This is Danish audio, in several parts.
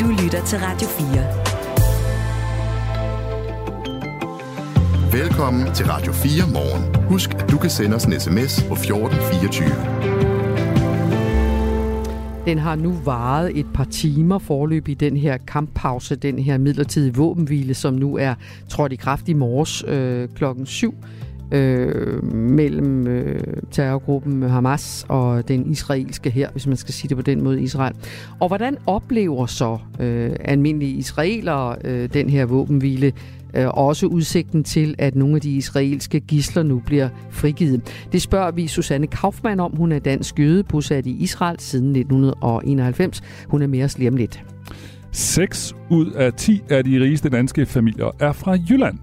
Du lytter til Radio 4. Velkommen til Radio 4 morgen. Husk, at du kan sende os en sms på 1424. Den har nu varet et par timer forløb i den her kamppause, den her midlertidige våbenhvile, som nu er trådt i kraft i morges øh, klokken 7 øh, mellem øh, terrorgruppen Hamas og den israelske her, hvis man skal sige det på den måde, Israel. Og hvordan oplever så øh, almindelige israelere øh, den her våbenhvile? Øh, også udsigten til, at nogle af de israelske gisler nu bliver frigivet. Det spørger vi Susanne Kaufmann om. Hun er dansk jøde, bosat i Israel siden 1991. Hun er mere om lidt. 6 ud af 10 af de rigeste danske familier er fra Jylland.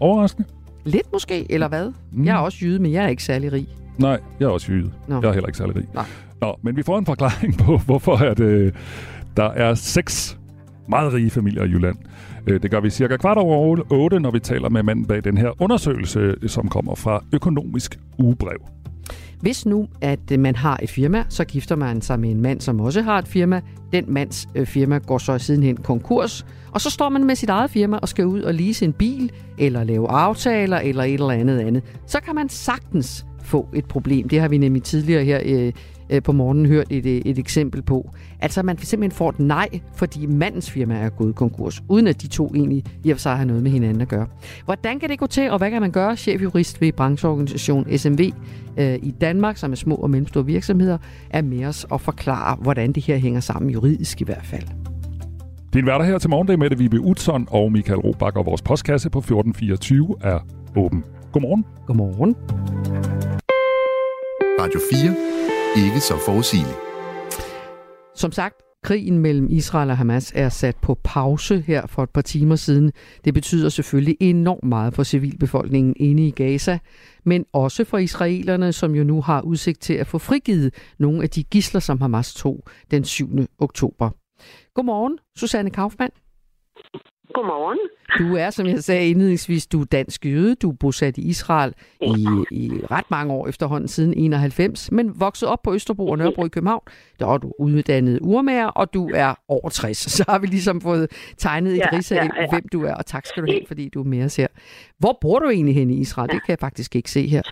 Overraskende. Lidt måske, eller hvad? Mm. Jeg er også jyde, men jeg er ikke særlig rig. Nej, jeg er også jyde. Nå. Jeg er heller ikke særlig rig. Nej. Nå, men vi får en forklaring på, hvorfor at, øh, der er seks meget rige familier i Jylland. Øh, det gør vi cirka kvart over 8, når vi taler med manden bag den her undersøgelse, som kommer fra Økonomisk Ugebrev. Hvis nu, at man har et firma, så gifter man sig med en mand, som også har et firma. Den mands øh, firma går så sidenhen konkurs, og så står man med sit eget firma og skal ud og lease en bil, eller lave aftaler, eller et eller andet andet. Så kan man sagtens få et problem. Det har vi nemlig tidligere her øh, øh, på morgenen hørt et, øh, et eksempel på. Altså, man simpelthen får et nej, fordi mandens firma er gået konkurs, uden at de to egentlig i og for sig har noget med hinanden at gøre. Hvordan kan det gå til, og hvad kan man gøre? Chefjurist ved brancheorganisationen SMV øh, i Danmark, som er små og mellemstore virksomheder, er med os og forklare, hvordan det her hænger sammen juridisk i hvert fald. Din værter her til morgen, det er Mette Vibe Utzon og Michael Robach, og vores postkasse på 1424 er åben. Godmorgen. Godmorgen. Radio 4. Ikke så forudsigelig. Som sagt, krigen mellem Israel og Hamas er sat på pause her for et par timer siden. Det betyder selvfølgelig enormt meget for civilbefolkningen inde i Gaza, men også for israelerne, som jo nu har udsigt til at få frigivet nogle af de gisler, som Hamas tog den 7. oktober. Godmorgen, Susanne Kaufmann. Godmorgen. Du er, som jeg sagde indledningsvis, du er dansk jøde. Du er bosat i Israel i, i ret mange år efterhånden, siden 91, men vokset op på Østerbro og Nørrebro i København. Der er du uddannet urmager, og du er over 60. Så har vi ligesom fået tegnet et ja, ris af, ja, ja. hvem du er, og tak skal du have, fordi du er med os her. Hvor bor du egentlig hen i Israel? Ja. Det kan jeg faktisk ikke se her.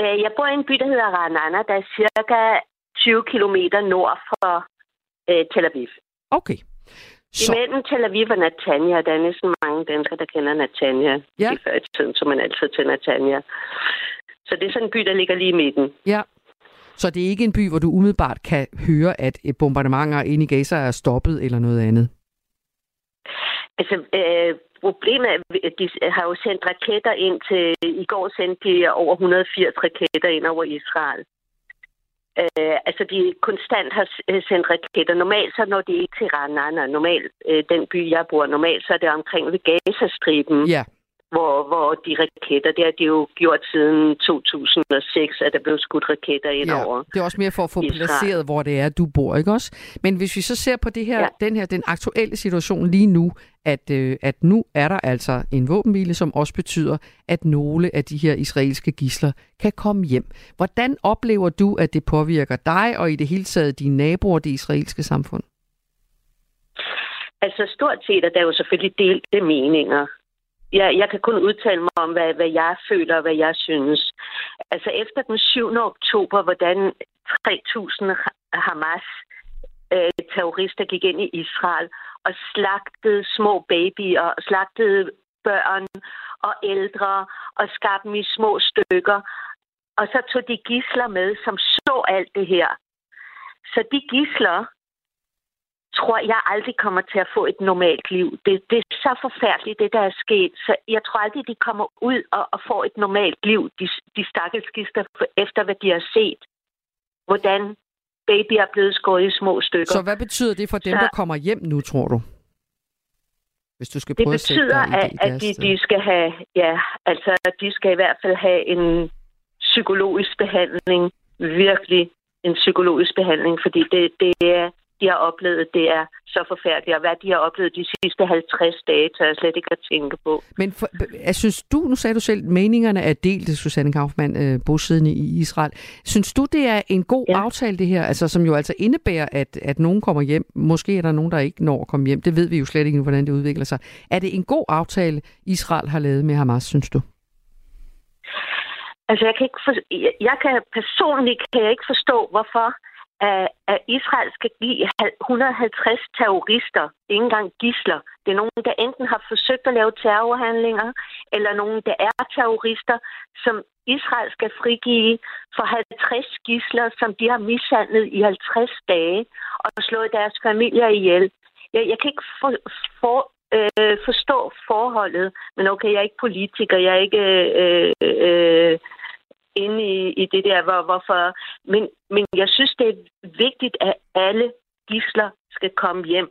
Øh, jeg bor i en by, der hedder Ranana, der er cirka 20 km nord for øh, Tel Aviv. Okay. Så... Imellem Tel Aviv og Natanja, der er næsten mange danskere, der kender Natanja. Ja. I før i tiden, så man altid til Natanja. Så det er sådan en by, der ligger lige i midten. Ja. Så det er ikke en by, hvor du umiddelbart kan høre, at bombardementer inde i Gaza er stoppet eller noget andet? Altså, øh, problemet er, at de har jo sendt raketter ind til... I går sendte de over 180 raketter ind over Israel. Øh, altså, de konstant har øh, sendt raketter. Normalt så når de ikke til Ranana. Normalt, øh, den by, jeg bor, normalt så er det omkring ved Gazastriben. Ja. Hvor, hvor de raketter, det har de jo gjort siden 2006, at der blev skudt raketter ind ja, over Det er også mere for at få Israel. placeret, hvor det er, du bor, ikke også? Men hvis vi så ser på det her, ja. den her, den aktuelle situation lige nu, at, øh, at nu er der altså en våbenhvile, som også betyder, at nogle af de her israelske gisler kan komme hjem. Hvordan oplever du, at det påvirker dig og i det hele taget dine naboer, det israelske samfund? Altså stort set er der jo selvfølgelig delte meninger. Jeg, jeg kan kun udtale mig om, hvad, hvad jeg føler og hvad jeg synes. Altså efter den 7. oktober, hvordan 3.000 Hamas øh, terrorister gik ind i Israel og slagtede små babyer, og slagtede børn og ældre, og skabte dem i små stykker. Og så tog de gisler med, som så alt det her. Så de gisler, tror jeg aldrig kommer til at få et normalt liv. Det, det er så forfærdeligt, det der er sket. Så jeg tror aldrig, de kommer ud og, og får et normalt liv, de, de stakkels gister, efter hvad de har set. Hvordan baby er blevet skåret i små stykker. Så hvad betyder det for dem, så, der kommer hjem nu, tror du? Hvis du skal prøve det betyder, at, at, at de, de skal have, ja, altså de skal i hvert fald have en psykologisk behandling, virkelig en psykologisk behandling, fordi det, det er de har oplevet, det er så forfærdeligt, og hvad de har oplevet de sidste 50 dage, tør jeg slet ikke at tænke på. Men for, jeg synes du, nu sagde du selv, meningerne er delt, Susanne Kaufmann, øh, bosiddende i Israel. Synes du, det er en god ja. aftale, det her, altså, som jo altså indebærer, at, at nogen kommer hjem? Måske er der nogen, der ikke når at komme hjem. Det ved vi jo slet ikke, hvordan det udvikler sig. Er det en god aftale, Israel har lavet med Hamas, synes du? Altså, jeg kan, ikke for, jeg, jeg kan personligt kan jeg ikke forstå, hvorfor at, at Israel skal give 150 terrorister, ikke engang gisler. Det er nogen, der enten har forsøgt at lave terrorhandlinger, eller nogen, der er terrorister, som Israel skal frigive for 50 gisler, som de har mishandlet i 50 dage, og slået deres familier ihjel. Jeg, jeg kan ikke for, for, øh, forstå forholdet, men okay, jeg er ikke politiker, jeg er ikke... Øh, øh, øh inde i, i det der, hvor, hvorfor... Men, men jeg synes, det er vigtigt, at alle gisler skal komme hjem.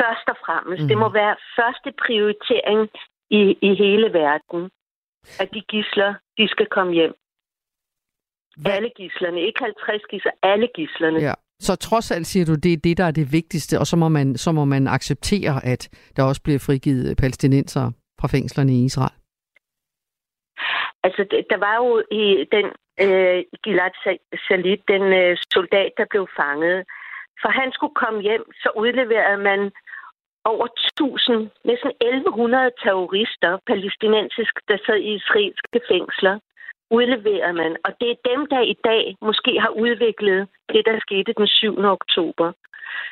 Først og fremmest. Mm. Det må mhm. være første prioritering i, i hele verden, at de gisler, de skal komme hjem. Hvad? Alle gislerne. Ikke 50 gisler, alle gislerne. Ja. Så trods alt siger du, det er det, der er det vigtigste, og så må man, så må man acceptere, at der også bliver frigivet palæstinenser fra fængslerne i Israel. Altså, der var jo i den øh, Gilad Shalit, den øh, soldat, der blev fanget. For han skulle komme hjem, så udleverede man over 1000, næsten 1100 terrorister, palæstinensiske, der sad i israelske fængsler, udleverede man. Og det er dem, der i dag måske har udviklet det, der skete den 7. oktober.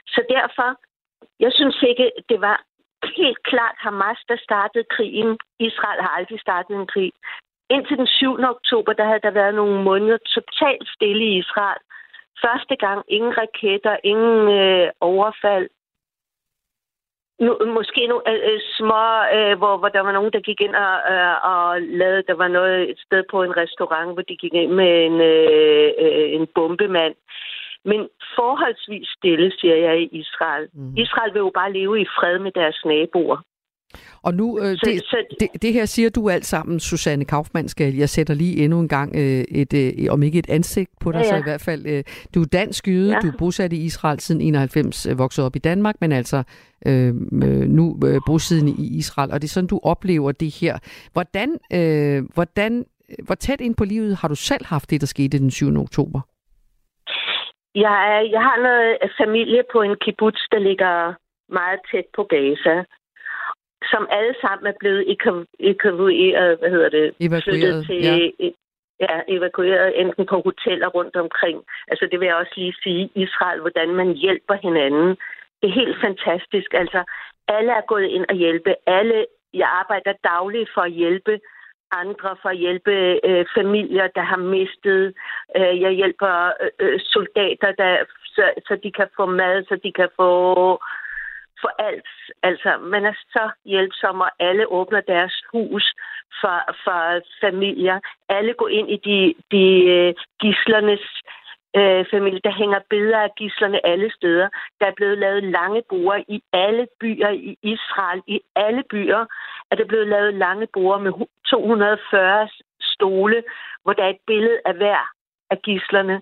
Så derfor, jeg synes ikke, det var helt klart Hamas, der startede krigen. Israel har aldrig startet en krig. Indtil den 7. oktober, der havde der været nogle måneder totalt stille i Israel. Første gang ingen raketter, ingen øh, overfald. Nu, måske nogle øh, øh, små, øh, hvor, hvor der var nogen, der gik ind og, øh, og lavede, der var noget et sted på en restaurant, hvor de gik ind med en, øh, øh, en bombemand. Men forholdsvis stille, siger jeg i Israel. Mm. Israel vil jo bare leve i fred med deres naboer. Og nu, øh, det, så, det, det her siger du alt sammen, Susanne Kaufmann, skal jeg sætter lige endnu en gang øh, et, øh, om ikke et ansigt på dig, ja, ja. så i hvert fald, øh, du er dansk jøde, ja. du er bosat i Israel siden 91, øh, vokset op i Danmark, men altså øh, øh nu øh, bosiddende i Israel, og det er sådan, du oplever det her. Hvordan, øh, hvordan, hvor tæt ind på livet har du selv haft det, der skete den 7. oktober? Jeg, jeg har noget familie på en kibbutz, der ligger meget tæt på Gaza som alle sammen er blevet evakueret, hvad hedder det? Evakueret, til, ja. Ja, evakueret enten på hoteller rundt omkring. Altså det vil jeg også lige sige, Israel, hvordan man hjælper hinanden. Det er helt fantastisk. Altså alle er gået ind og hjælpe. Alle, jeg arbejder dagligt for at hjælpe andre, for at hjælpe øh, familier, der har mistet. Øh, jeg hjælper øh, øh soldater, der, så, så de kan få mad, så de kan få for alt. Altså, man er så hjælpsom, og alle åbner deres hus for, for familier. Alle går ind i de, de uh, gislernes uh, familie. Der hænger billeder af gislerne alle steder. Der er blevet lavet lange borde i alle byer i Israel. I alle byer er der blevet lavet lange borde med 240 stole, hvor der er et billede af hver af gislerne.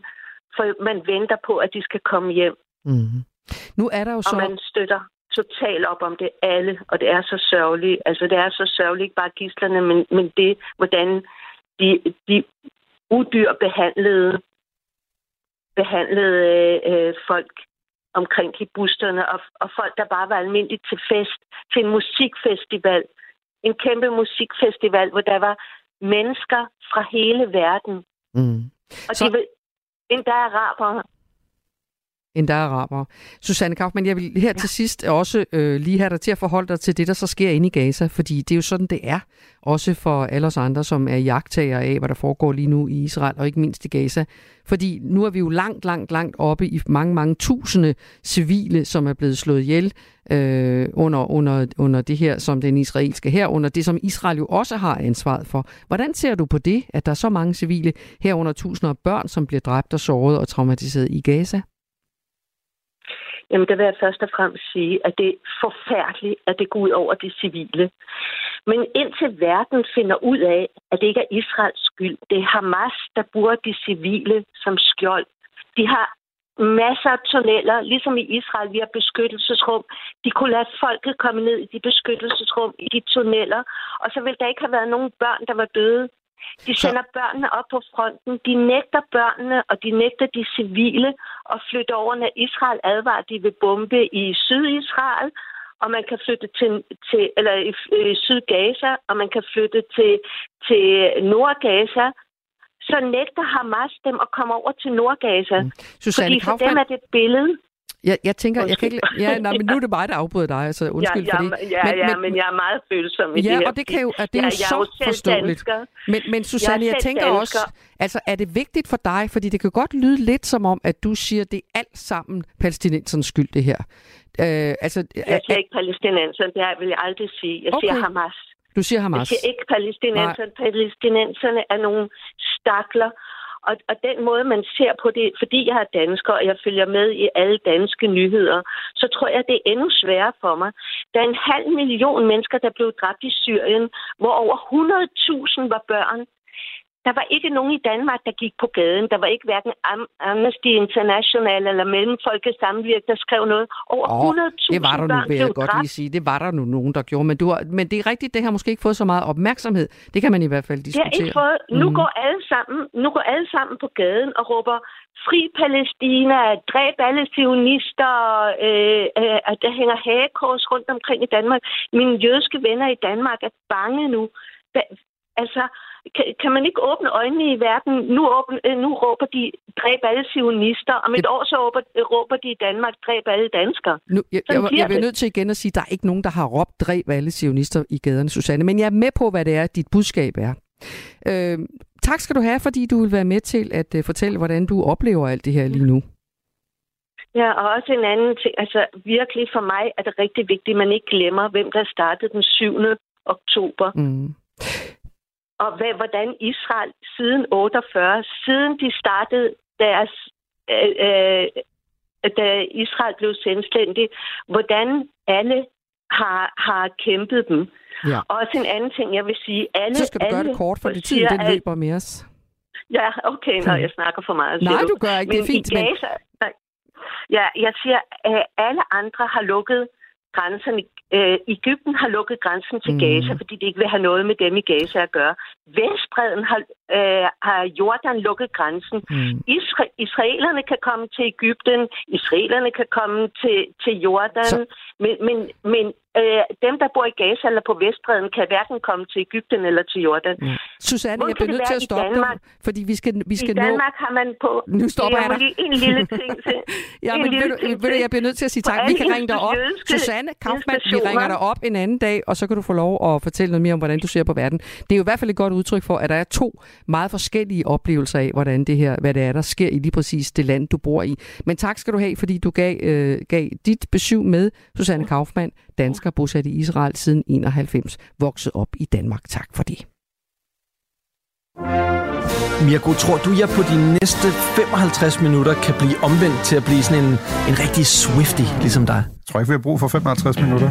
For man venter på, at de skal komme hjem. Mm-hmm. Nu er der jo så... Og man støtter totalt op om det alle, og det er så sørgeligt. Altså, det er så sørgeligt, ikke bare gislerne, men, men det, hvordan de, de udyr behandlede, behandlede øh, folk omkring kibbusterne, og, og folk, der bare var almindeligt til fest, til en musikfestival. En kæmpe musikfestival, hvor der var mennesker fra hele verden. Mm. Og Så... de var endda araber end der er araber. Susanne Kaufmann, jeg vil her ja. til sidst også øh, lige have dig til at forholde dig til det, der så sker inde i Gaza, fordi det er jo sådan, det er, også for alle os andre, som er jagttager af, hvad der foregår lige nu i Israel, og ikke mindst i Gaza. Fordi nu er vi jo langt, langt, langt oppe i mange, mange tusinde civile, som er blevet slået ihjel øh, under, under, under det her, som den israelske her, under det, som Israel jo også har ansvaret for. Hvordan ser du på det, at der er så mange civile, herunder tusinder af børn, som bliver dræbt og såret og traumatiseret i Gaza? Jamen, der vil jeg først og fremmest sige, at det er forfærdeligt, at det går ud over de civile. Men indtil verden finder ud af, at det ikke er Israels skyld, det er Hamas, der bruger de civile som skjold. De har masser af tunneller, ligesom i Israel, vi har beskyttelsesrum. De kunne lade folket komme ned i de beskyttelsesrum, i de tunneller, og så ville der ikke have været nogen børn, der var døde. De sender så... børnene op på fronten. De nægter børnene, og de nægter de civile at flytte over, når Israel advarer, de vil bombe i Syd-Israel, og man kan flytte til, til eller i, i Syd-Gaza, og man kan flytte til, til Nord-Gaza så nægter Hamas dem at komme over til Nordgaza. Mm. Susanne Fordi for Kaufmann... dem er det et billede. Jeg, jeg tænker, jeg kan ikke... Ja, nej, men nu er det mig, der afbryder dig, altså undskyld ja, ja, for det. Ja, men, ja, men, men jeg er meget følsom i ja, det her. og det, kan jo, at det er ja, jo så er forståeligt. Dansker. Men, men Susanne, jeg, jeg tænker dansker. også, altså er det vigtigt for dig, fordi det kan godt lyde lidt som om, at du siger, det er alt sammen palæstinensernes skyld, det her. Øh, altså, jeg siger ikke palæstinenserne, det vil jeg aldrig sige. Jeg okay. siger Hamas. Du siger Hamas? Jeg siger ikke palæstinenserne. Palæstinenserne er nogle stakler, og, og den måde, man ser på det, fordi jeg er dansker, og jeg følger med i alle danske nyheder, så tror jeg, det er endnu sværere for mig. Der er en halv million mennesker, der blev dræbt i Syrien, hvor over 100.000 var børn. Der var ikke nogen i Danmark, der gik på gaden. Der var ikke hverken Amnesty International eller Mellemfolkets Samvirke, der skrev noget. Over oh, 100.000 Det var der nu, vil jeg godt lige sige. Det var der nu nogen, der gjorde. Men, du har, men det er rigtigt, det har måske ikke fået så meget opmærksomhed. Det kan man i hvert fald diskutere. Det ikke fået. Nu, mm. går alle sammen, nu går alle sammen på gaden og råber fri Palæstina, dræb alle sionister, øh, øh, at der hænger hagekors rundt omkring i Danmark. Mine jødiske venner i Danmark er bange nu. Altså, kan, kan man ikke åbne øjnene i verden? Nu, åbne, øh, nu råber de, dræb alle sionister. Om et år så råber, råber de i Danmark, dræb alle danskere. Nu, jeg, jeg, jeg, jeg bliver nødt til igen at sige, at der er ikke nogen, der har råbt, dræb alle sionister i gaderne, Susanne. Men jeg er med på, hvad det er, dit budskab er. Øh, tak skal du have, fordi du vil være med til at uh, fortælle, hvordan du oplever alt det her lige nu. Ja, og også en anden ting. Altså, virkelig for mig er det rigtig vigtigt, at man ikke glemmer, hvem der startede den 7. oktober. Mm og hvad, hvordan Israel siden 48, siden de startede deres, øh, øh, da Israel blev selvstændig, hvordan alle har, har kæmpet dem. Ja. Og også en anden ting, jeg vil sige. Alle, Så skal du alle gøre det kort, for det tiden den løber med os. Ja, okay, når jeg snakker for meget. Nej, du. gør ikke. Men det er fint. Gaza, men... Ja, jeg siger, at alle andre har lukket grænserne. Øh, Ægypten har lukket grænsen til mm. Gaza, fordi de ikke vil have noget med dem i Gaza at gøre. Vestbreden har, øh, har Jordan lukket grænsen. Mm. Isra- israelerne kan komme til Ægypten, israelerne kan komme til, til Jordan, Så... men, men, men øh, dem, der bor i Gaza eller på Vestbreden, kan hverken komme til Ægypten eller til Jordan. Mm. Susanne, jeg bliver nødt til at stoppe Danmark, dig, fordi vi skal, vi skal I Danmark nå... har man på... Nu stopper jeg, jeg dig. en lille ting til. ja, men ved du, ved du, jeg bliver nødt til at sige tak. Vi kan ringe dig op. Susanne Kaufmann, vi ringer dig op en anden dag, og så kan du få lov at fortælle noget mere om, hvordan du ser på verden. Det er jo i hvert fald et godt udtryk for, at der er to meget forskellige oplevelser af, hvordan det her, hvad det er, der sker i lige præcis det land, du bor i. Men tak skal du have, fordi du gav, øh, gav dit besøg med Susanne Kaufmann, dansker bosat i Israel siden 91, vokset op i Danmark. Tak for det. Mirko, tror du, jeg på de næste 55 minutter kan blive omvendt til at blive sådan en, en rigtig Swifty, ligesom dig? Jeg tror ikke, vi har brug for 55 minutter.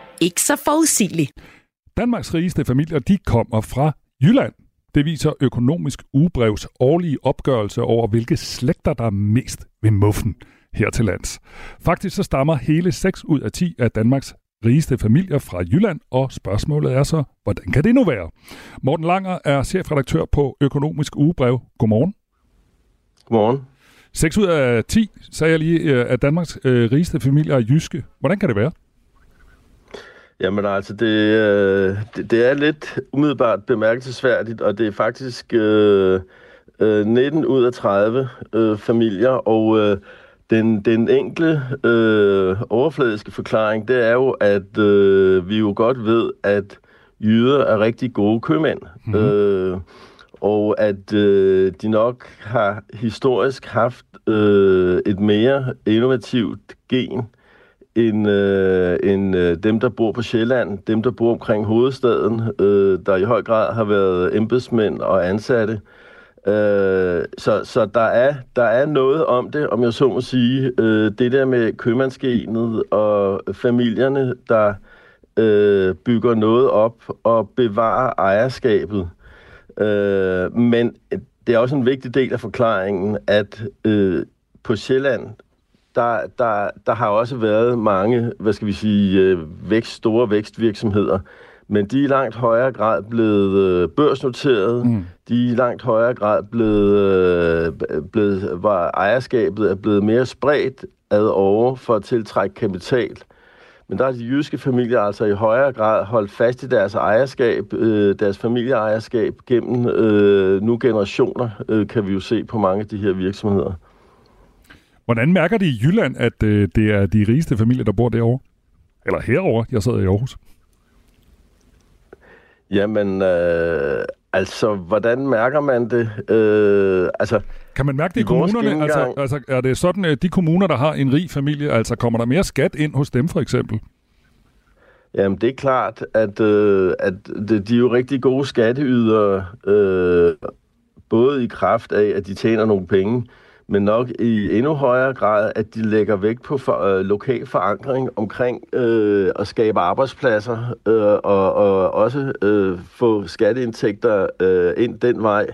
ikke så forudsigelig. Danmarks rigeste familier, de kommer fra Jylland. Det viser Økonomisk Ugebrevs årlige opgørelse over, hvilke slægter, der er mest ved muffen her til lands. Faktisk så stammer hele 6 ud af 10 af Danmarks rigeste familier fra Jylland, og spørgsmålet er så, hvordan kan det nu være? Morten Langer er chefredaktør på Økonomisk Ugebrev. Godmorgen. Godmorgen. 6 ud af 10, sagde jeg lige, øh, af Danmarks øh, rigeste familier er jyske. Hvordan kan det være? Jamen altså, det, øh, det, det er lidt umiddelbart bemærkelsesværdigt, og det er faktisk øh, øh, 19 ud af 30 øh, familier, og øh, den, den enkle øh, overfladiske forklaring, det er jo, at øh, vi jo godt ved, at jyder er rigtig gode købmænd. Mm-hmm. Øh, og at øh, de nok har historisk haft øh, et mere innovativt gen end, øh, end øh, dem, der bor på Sjælland, dem, der bor omkring hovedstaden, øh, der i høj grad har været embedsmænd og ansatte. Øh, så så der, er, der er noget om det, om jeg så må sige. Øh, det der med købmandsgenet og familierne, der øh, bygger noget op og bevarer ejerskabet. Øh, men det er også en vigtig del af forklaringen, at øh, på Sjælland, der, der, der har også været mange, hvad skal vi sige, øh, vækst, store vækstvirksomheder, men de er i langt højere grad blevet øh, børsnoteret. Mm. De er i langt højere grad blevet, øh, blevet var ejerskabet er blevet mere spredt ad over for at tiltrække kapital. Men der er de jyske familier altså i højere grad holdt fast i deres ejerskab, øh, deres familieejerskab gennem øh, nu generationer, øh, kan vi jo se på mange af de her virksomheder. Hvordan mærker de i Jylland, at øh, det er de rigeste familier, der bor derovre? Eller herover. Jeg sidder i Aarhus. Jamen, øh, altså, hvordan mærker man det? Øh, altså, kan man mærke det i, kommunerne? Altså, altså, er det sådan, at de kommuner, der har en rig familie, altså kommer der mere skat ind hos dem for eksempel? Jamen, det er klart, at, øh, at det, de er jo rigtig gode skatteydere, øh, både i kraft af, at de tjener nogle penge, men nok i endnu højere grad, at de lægger vægt på for, øh, lokal forankring omkring øh, at skabe arbejdspladser øh, og, og også øh, få skatteindtægter øh, ind den vej.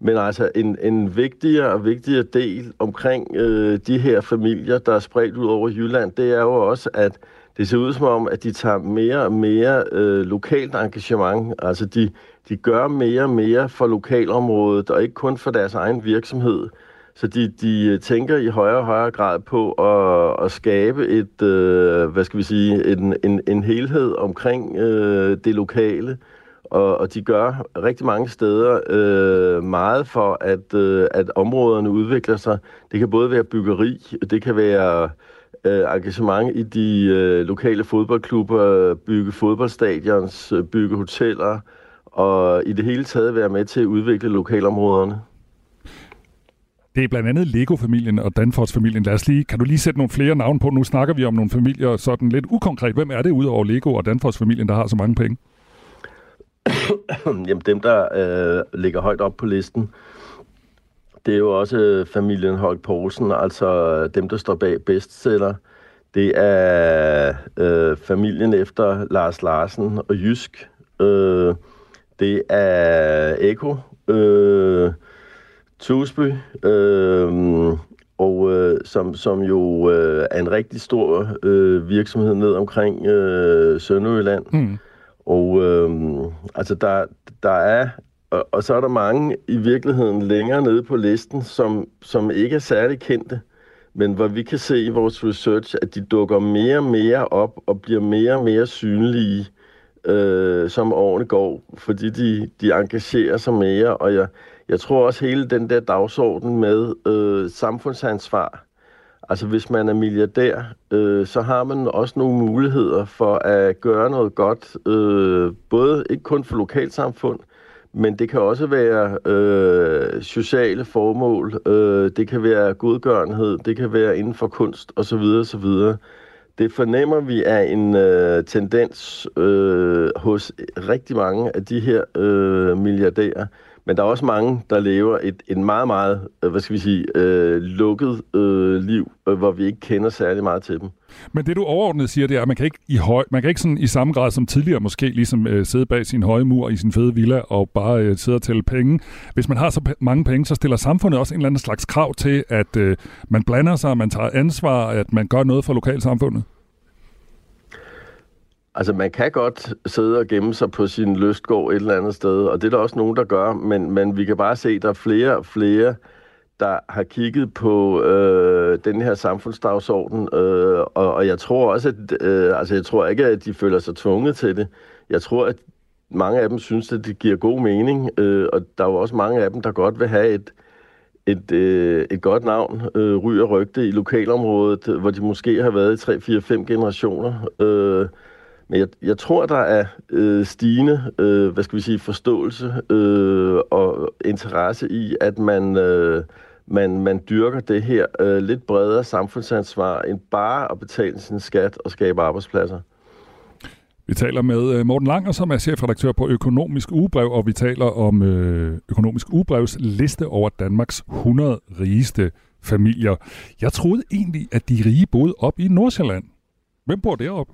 Men altså en, en vigtigere og vigtigere del omkring øh, de her familier, der er spredt ud over Jylland, det er jo også, at det ser ud som om, at de tager mere og mere øh, lokalt engagement. Altså de, de gør mere og mere for lokalområdet, og ikke kun for deres egen virksomhed. Så de, de øh, tænker i højere og højere grad på at, at skabe et, øh, hvad skal vi sige, en, en, en helhed omkring øh, det lokale. Og, og de gør rigtig mange steder øh, meget for, at, øh, at områderne udvikler sig. Det kan både være byggeri, det kan være øh, engagement i de øh, lokale fodboldklubber, bygge fodboldstadions, øh, bygge hoteller, og i det hele taget være med til at udvikle lokalområderne. Det er blandt andet Lego-familien og Danfoss-familien. Lad os lige, kan du lige sætte nogle flere navne på? Nu snakker vi om nogle familier sådan lidt ukonkret. Hvem er det udover Lego og Danfoss-familien, der har så mange penge? Jamen dem, der øh, ligger højt op på listen, det er jo også øh, familien Holk Poulsen, altså øh, dem, der står bag bestseller. Det er øh, familien efter Lars Larsen og Jysk. Øh, det er Eko. Øh, Tusby, øh, og øh, som, som jo øh, er en rigtig stor øh, virksomhed ned omkring øh, Sønderjylland. Mm. Og øh, altså der, der er, og, og så er der mange i virkeligheden længere nede på listen, som, som ikke er særlig kendte, men hvor vi kan se i vores research, at de dukker mere og mere op og bliver mere og mere synlige, øh, som årene går, fordi de, de engagerer sig mere, og jeg, jeg tror også hele den der dagsorden med øh, samfundsansvar, altså hvis man er milliardær, øh, så har man også nogle muligheder for at gøre noget godt, øh, både ikke kun for lokalsamfund, men det kan også være øh, sociale formål, øh, det kan være godgørenhed, det kan være inden for kunst osv. osv. Det fornemmer vi er en øh, tendens øh, hos rigtig mange af de her øh, milliardærer. Men der er også mange, der lever et, et meget, meget, øh, hvad skal vi sige, øh, lukket øh, liv, øh, hvor vi ikke kender særlig meget til dem. Men det du overordnet siger, det er, at man kan ikke i, høj, man kan ikke sådan i samme grad som tidligere måske ligesom øh, sidde bag sin høje mur i sin fede villa og bare øh, sidde og tælle penge. Hvis man har så mange penge, så stiller samfundet også en eller anden slags krav til, at øh, man blander sig, man tager ansvar, at man gør noget for lokalsamfundet. Altså, man kan godt sidde og gemme sig på sin lystgård et eller andet sted, og det er der også nogen, der gør, men, men vi kan bare se, at der er flere og flere, der har kigget på øh, den her samfundsdagsorden, øh, og, og jeg tror også, at øh, altså, jeg tror ikke, at de føler sig tvunget til det. Jeg tror, at mange af dem synes, at det giver god mening, øh, og der er jo også mange af dem, der godt vil have et, et, øh, et godt navn, øh, ry og rygte i lokalområdet, hvor de måske har været i 3, 4, 5 generationer. Øh, men jeg, jeg tror, der er øh, stigende, øh, hvad skal vi sige, forståelse øh, og interesse i, at man, øh, man, man dyrker det her øh, lidt bredere samfundsansvar end bare at betale sin skat og skabe arbejdspladser. Vi taler med øh, Morten Langer, som er chefredaktør på Økonomisk Ugebrev, og vi taler om øh, Økonomisk Ugebrevs liste over Danmarks 100 rigeste familier. Jeg troede egentlig, at de rige boede op i Nordsjælland. Hvem bor deroppe?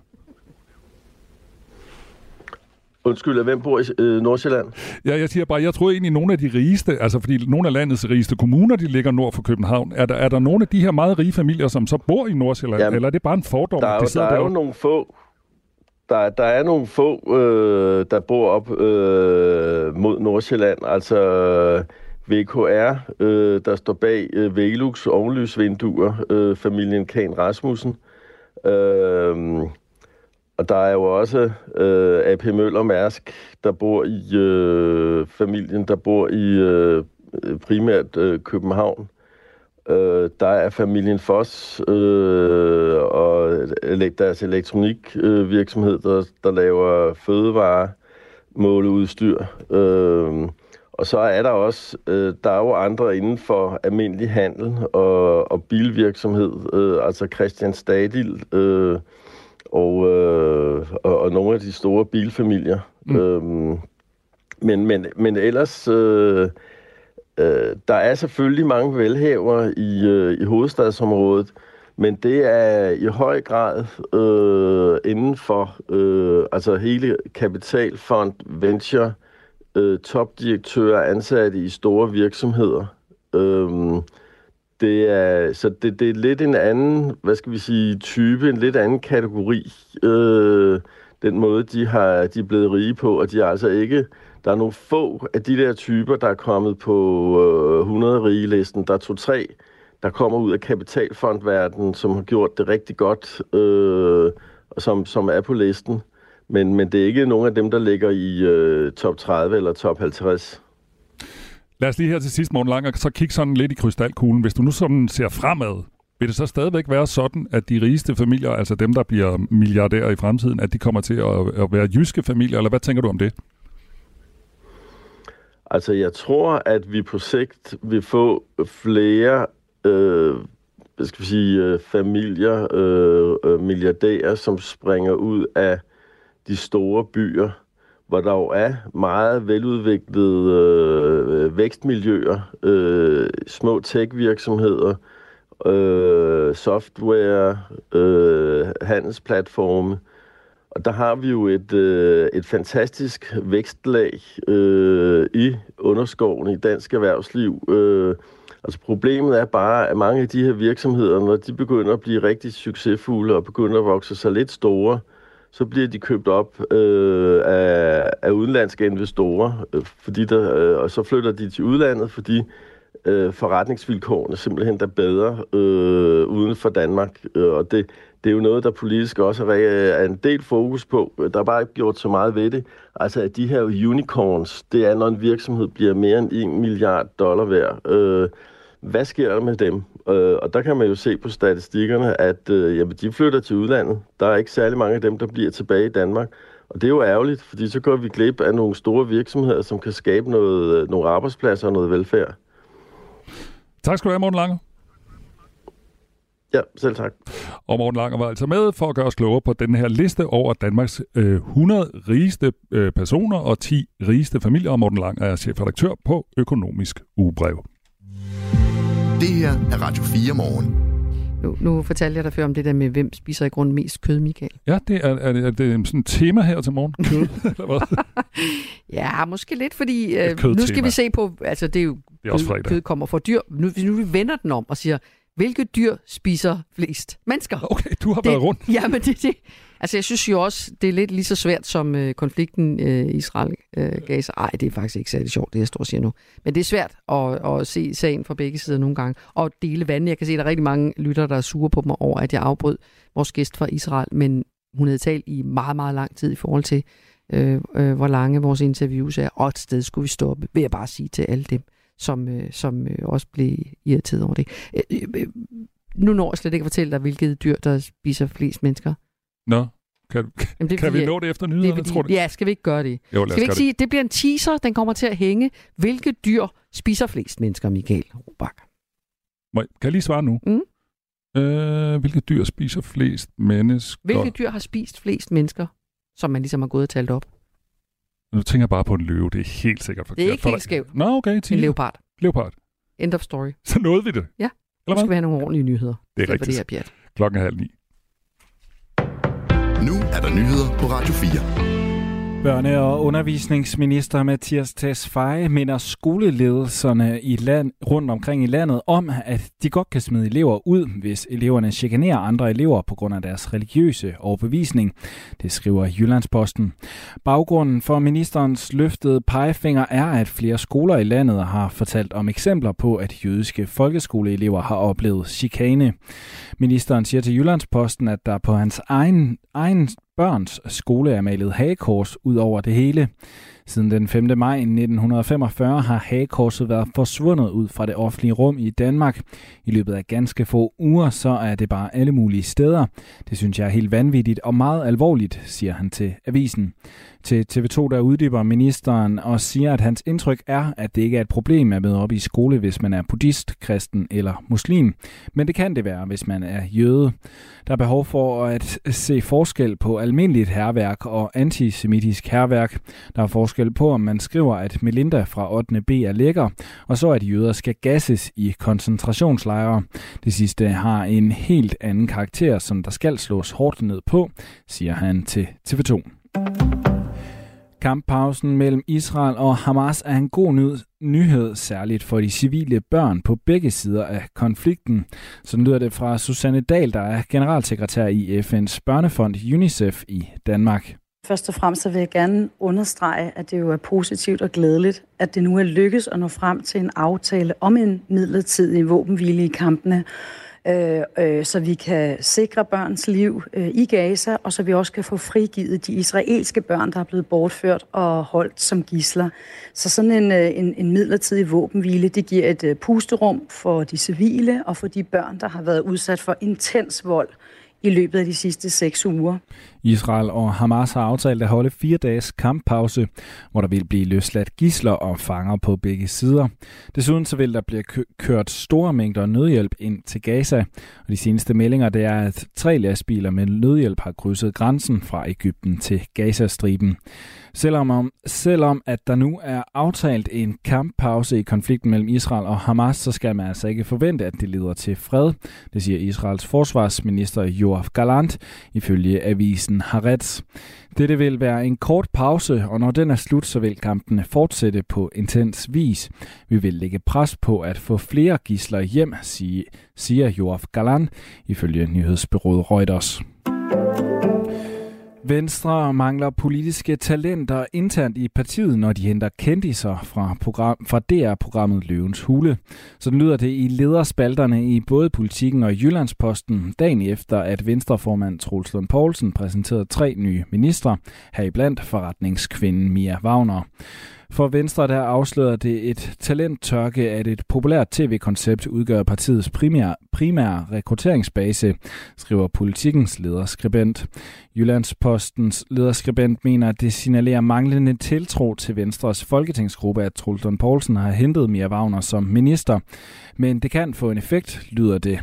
Undskyld, hvem bor i øh, Nordsjælland? Ja, jeg siger bare, jeg troede egentlig, at nogle af de rigeste, altså fordi nogle af landets rigeste kommuner, de ligger nord for København. Er der, er der nogle af de her meget rige familier, som så bor i Nordsjælland, Jamen, eller er det bare en fordom? Der er, jo, de der er jo nogle få, der, der er nogle få, øh, der bor op øh, mod Nordsjælland, altså VKR, øh, der står bag øh, Velux ovenlysvinduer, øh, familien Kan Rasmussen. Øh, og der er jo også øh, AP Møller Mærsk, der bor i øh, familien, der bor i øh, primært øh, København. Øh, der er familien Foss øh, og deres elektronikvirksomhed, øh, der, der laver fødevare, måleudstyr. Øh, og så er der også, øh, der er jo andre inden for almindelig handel og, og bilvirksomhed, øh, altså Christian Stadil øh, og, øh, og, og nogle af de store bilfamilier. Mm. Øhm, men, men, men ellers, øh, øh, der er selvfølgelig mange velhaver i, øh, i hovedstadsområdet, men det er i høj grad øh, inden for øh, altså hele kapitalfond, venture, øh, topdirektører ansatte i store virksomheder. Øhm, det er, så det, det er lidt en anden, hvad skal vi sige, type, en lidt anden kategori, øh, den måde, de, har, de er blevet rige på, og de er altså ikke, der er nogle få af de der typer, der er kommet på øh, 100 rige listen. Der er to-tre, der kommer ud af kapitalfondverdenen, som har gjort det rigtig godt, øh, og som, som er på listen. Men, men det er ikke nogen af dem, der ligger i øh, top 30 eller top 50. Lad os lige her til sidst, Morten Langer, så kigge sådan lidt i krystalkuglen. Hvis du nu sådan ser fremad, vil det så stadigvæk være sådan, at de rigeste familier, altså dem, der bliver milliardærer i fremtiden, at de kommer til at, at være jyske familier, eller hvad tænker du om det? Altså, jeg tror, at vi på sigt vil få flere øh, hvad skal vi sige, øh, familier, øh, øh, milliardærer, som springer ud af de store byer, hvor der jo er meget veludviklede øh, vækstmiljøer, øh, små tech-virksomheder, øh, software, øh, handelsplatforme. Og der har vi jo et, øh, et fantastisk vækstlag øh, i underskoven i dansk erhvervsliv. Øh, altså problemet er bare, at mange af de her virksomheder, når de begynder at blive rigtig succesfulde og begynder at vokse sig lidt store, så bliver de købt op øh, af, af udenlandske investorer, øh, fordi der, øh, og så flytter de til udlandet, fordi øh, forretningsvilkårene simpelthen er bedre øh, uden for Danmark. Øh, og det, det er jo noget, der politisk også er en del fokus på. Der er bare ikke gjort så meget ved det. Altså, at de her unicorns, det er, når en virksomhed bliver mere end 1 milliard dollar værd. Øh, hvad sker der med dem? Øh, og der kan man jo se på statistikkerne, at øh, jamen, de flytter til udlandet. Der er ikke særlig mange af dem, der bliver tilbage i Danmark. Og det er jo ærgerligt, fordi så går vi glip af nogle store virksomheder, som kan skabe noget, øh, nogle arbejdspladser og noget velfærd. Tak skal du have, Morten Lange. Ja, selv tak. Og Morten Langer var altså med for at gøre os klogere på den her liste over Danmarks øh, 100 rigeste øh, personer og 10 rigeste familier. Og Morten Langer er chefredaktør på Økonomisk Ugebrev. Det her er Radio 4 morgen. Nu, nu fortalte jeg dig før om det der med, hvem spiser i grund mest kød, Michael. Ja, det er, er, det, er det sådan et tema her til morgen? Kød, eller hvad? ja, måske lidt, fordi øh, nu skal vi se på, altså det er jo, det er også kød, kød kommer fra dyr. Nu, nu vi vender den om og siger, hvilke dyr spiser flest mennesker? Okay, du har det, været rundt. Ja, men det, det, altså jeg synes jo også, det er lidt lige så svært som øh, konflikten øh, Israel-Gaza. Øh, Ej, det er faktisk ikke særlig sjovt, det jeg står og siger nu. Men det er svært at, at se sagen fra begge sider nogle gange. Og dele vandet. Jeg kan se, at der er rigtig mange lytter, der er sure på mig over, at jeg afbrød vores gæst fra Israel. Men hun havde talt i meget, meget lang tid i forhold til, øh, øh, hvor lange vores interviews er. Og et sted skulle vi stoppe, vil jeg bare sige til alle dem som, øh, som øh, også blev irriteret over det. Øh, øh, øh, nu når jeg slet ikke at fortælle dig, hvilket dyr, der spiser flest mennesker. Nå, kan, Jamen, det kan vi nå det efter nyhederne, det tror du? Ja, skal vi ikke gøre det? Jo, skal vi ikke sige, det. det bliver en teaser, den kommer til at hænge. Hvilke dyr spiser flest mennesker, Michael Robach? Kan jeg lige svare nu? Mm. Øh, hvilke dyr spiser flest mennesker? Hvilke dyr har spist flest mennesker, som man ligesom har gået og talt op? Nu tænker jeg bare på en løve. Det er helt sikkert forkert. Det er ikke helt skævt. Nå, okay. En leopard. Leopard. End of story. Så nåede vi det. Ja. Eller skal vi have nogle ordentlige nyheder. Det er rigtigt. Det her pjat. Klokken er halv ni. Nu er der nyheder på Radio 4. Børne- og undervisningsminister Mathias Tesfaye minder skoleledelserne i land, rundt omkring i landet om, at de godt kan smide elever ud, hvis eleverne chikanerer andre elever på grund af deres religiøse overbevisning. Det skriver Jyllandsposten. Baggrunden for ministerens løftede pegefinger er, at flere skoler i landet har fortalt om eksempler på, at jødiske folkeskoleelever har oplevet chikane. Ministeren siger til Jyllandsposten, at der på hans egen, egen børns skole er malet hagekors ud over det hele. Siden den 5. maj 1945 har hagekorset været forsvundet ud fra det offentlige rum i Danmark. I løbet af ganske få uger, så er det bare alle mulige steder. Det synes jeg er helt vanvittigt og meget alvorligt, siger han til avisen. Til TV2 der uddyber ministeren og siger, at hans indtryk er, at det ikke er et problem at møde op i skole, hvis man er buddhist, kristen eller muslim. Men det kan det være, hvis man er jøde. Der er behov for at se forskel på almindeligt herværk og antisemitisk herværk. Der er forskel på, om man skriver, at Melinda fra 8. B er lækker, og så at jøder skal gasses i koncentrationslejre. Det sidste har en helt anden karakter, som der skal slås hårdt ned på, siger han til TV2. Kamppausen mellem Israel og Hamas er en god ny- nyhed, særligt for de civile børn på begge sider af konflikten. Så lyder det fra Susanne Dahl, der er generalsekretær i FN's børnefond UNICEF i Danmark. Først og fremmest så vil jeg gerne understrege, at det jo er positivt og glædeligt, at det nu er lykkes at nå frem til en aftale om en midlertidig våbenhvile i kampene, øh, øh, så vi kan sikre børns liv øh, i Gaza, og så vi også kan få frigivet de israelske børn, der er blevet bortført og holdt som gisler. Så sådan en, øh, en, en midlertidig våbenhvile, det giver et øh, pusterum for de civile og for de børn, der har været udsat for intens vold i løbet af de sidste seks uger. Israel og Hamas har aftalt at holde fire dages kamppause, hvor der vil blive løsladt gisler og fanger på begge sider. Desuden så vil der blive kørt store mængder nødhjælp ind til Gaza, og de seneste meldinger det er, at tre lastbiler med nødhjælp har krydset grænsen fra Ægypten til Gazastriben. Selvom, selvom at der nu er aftalt en kamppause i konflikten mellem Israel og Hamas, så skal man altså ikke forvente, at det leder til fred. Det siger Israels forsvarsminister Joaf Galant ifølge avisen Haaretz. Dette vil være en kort pause, og når den er slut, så vil kampene fortsætte på intens vis. Vi vil lægge pres på at få flere gisler hjem, siger Joaf Galant ifølge nyhedsbyrået Reuters. Venstre mangler politiske talenter internt i partiet, når de henter kendiser fra, program, fra DR-programmet Løvens Hule. Så lyder det i lederspalterne i både Politikken og Jyllandsposten dagen efter, at Venstreformand Troels Lund Poulsen præsenterede tre nye ministre, heriblandt forretningskvinden Mia Wagner. For Venstre der afslører det et talenttørke, at et populært tv-koncept udgør partiets primære, primære rekrutteringsbase, skriver politikens lederskribent. Jyllandspostens lederskribent mener, at det signalerer manglende tiltro til Venstres folketingsgruppe, at Trulton Poulsen har hentet Mia Wagner som minister. Men det kan få en effekt, lyder det.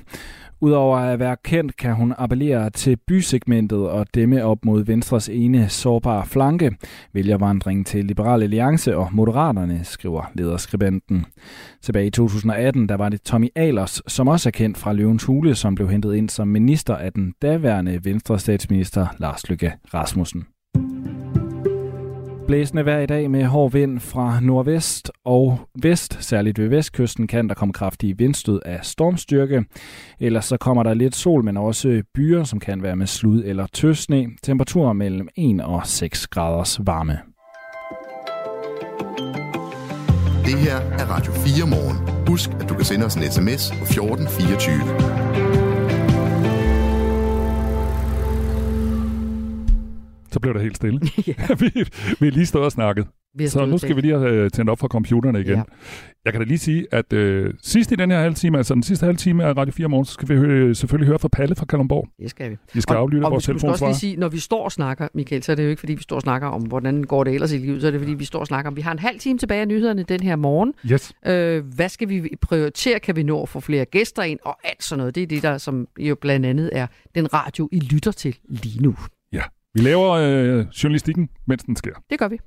Udover at være kendt, kan hun appellere til bysegmentet og dæmme op mod Venstres ene sårbare flanke. Vælgervandringen til Liberal Alliance og Moderaterne, skriver lederskribenten. Tilbage i 2018, der var det Tommy Ahlers, som også er kendt fra Løvens Hule, som blev hentet ind som minister af den daværende Venstre statsminister Lars Lykke Rasmussen. Blæsende vejr i dag med hård vind fra nordvest og vest. Særligt ved vestkysten kan der komme kraftige vindstød af stormstyrke. Ellers så kommer der lidt sol, men også byer, som kan være med slud eller tøsne. Temperaturer mellem 1 og 6 graders varme. Det her er Radio 4 morgen. Husk, at du kan sende os en sms på 1424. Så blev der helt stille. vi, vi er lige stået og snakket. Så nu skal vi lige have øh, tændt op for computerne igen. Ja. Jeg kan da lige sige, at øh, sidst i den her halve time, altså den sidste halve time af Radio 4 morgen, så skal vi høre, selvfølgelig høre fra Palle fra Kalundborg. Det skal vi. Vi skal og, aflytte og vores telefonsvar. Og vi også lige sige, når vi står og snakker, Michael, så er det jo ikke, fordi vi står og snakker om, hvordan går det ellers i livet, så er det, fordi vi står og snakker om, vi har en halv time tilbage af nyhederne den her morgen. Yes. Øh, hvad skal vi prioritere? Kan vi nå at få flere gæster ind? Og alt sådan noget. Det er det, der som jo blandt andet er den radio, I lytter til lige nu. Vi laver øh, journalistikken, mens den sker. Det gør vi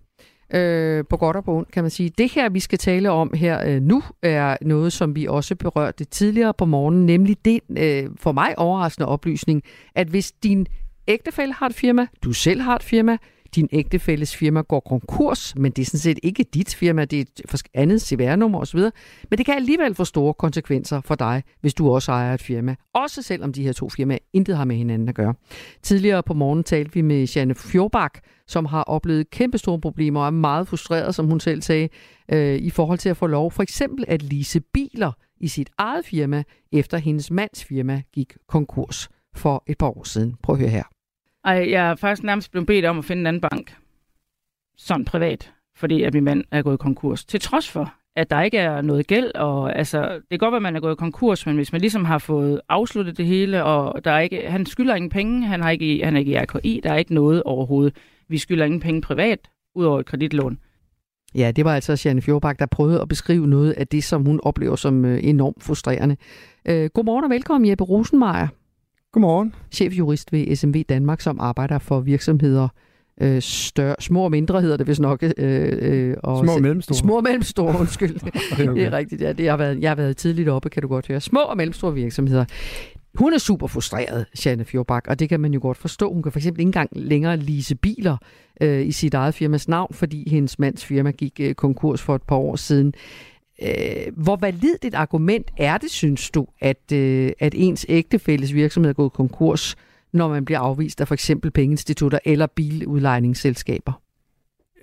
øh, på godt og på ondt, kan man sige. Det her, vi skal tale om her øh, nu, er noget, som vi også berørte tidligere på morgenen, nemlig den øh, for mig overraskende oplysning, at hvis din ægtefælle har et firma, du selv har et firma, din ægtefælles firma går konkurs, men det er sådan set ikke dit firma, det er et andet CVR-nummer osv., men det kan alligevel få store konsekvenser for dig, hvis du også ejer et firma. Også selvom de her to firmaer intet har med hinanden at gøre. Tidligere på morgen talte vi med Janne Fjordbak, som har oplevet kæmpestore problemer og er meget frustreret, som hun selv sagde, øh, i forhold til at få lov for eksempel at lease biler i sit eget firma, efter hendes mands firma gik konkurs for et par år siden. Prøv at høre her. Ej, jeg er faktisk nærmest blevet bedt om at finde en anden bank. Sådan privat. Fordi at min mand er gået konkurs. Til trods for, at der ikke er noget gæld, og altså, det kan godt være, at man er gået konkurs, men hvis man ligesom har fået afsluttet det hele, og der er ikke, han skylder ingen penge, han, har ikke, han er ikke i RKI, der er ikke noget overhovedet. Vi skylder ingen penge privat, udover et kreditlån. Ja, det var altså Janne Fjordbak, der prøvede at beskrive noget af det, som hun oplever som øh, enormt frustrerende. Øh, godmorgen og velkommen, Jeppe Rosenmeier. Godmorgen. Chefjurist ved SMV Danmark, som arbejder for virksomheder, øh, større, små og mindre hedder det vist nok. Øh, øh, og små og mellemstore. Små og mellemstore, undskyld. det, okay. det er rigtigt, ja. Det har været, jeg har været tidligt oppe, kan du godt høre. Små og mellemstore virksomheder. Hun er super frustreret, Janne Fjordbak, og det kan man jo godt forstå. Hun kan for eksempel ikke engang længere lease biler øh, i sit eget firmas navn, fordi hendes mands firma gik øh, konkurs for et par år siden. Øh, hvor validt et argument er det, synes du, at, øh, at ens ægtefælles virksomhed er gået konkurs, når man bliver afvist af for eksempel pengeinstitutter eller biludlejningsselskaber?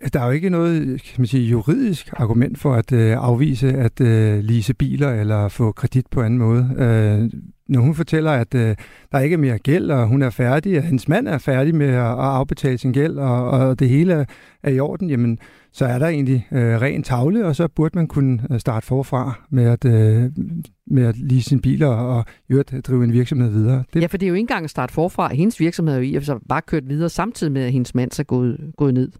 Altså, der er jo ikke noget kan man sige, juridisk argument for at øh, afvise at øh, lease biler eller få kredit på anden måde. Øh, når hun fortæller, at øh, der ikke er mere gæld, og hun er færdig, og hendes mand er færdig med at, at afbetale sin gæld, og, og det hele er i orden, jamen, så er der egentlig øh, ren tavle, og så burde man kunne øh, starte forfra med at, øh, med at lige sine biler og i øvrigt øh, drive en virksomhed videre. Det... Ja, for det er jo ikke engang at starte forfra. Hendes virksomhed er jo i og så bare kørt videre, samtidig med, at hendes mand er gået, gået ned.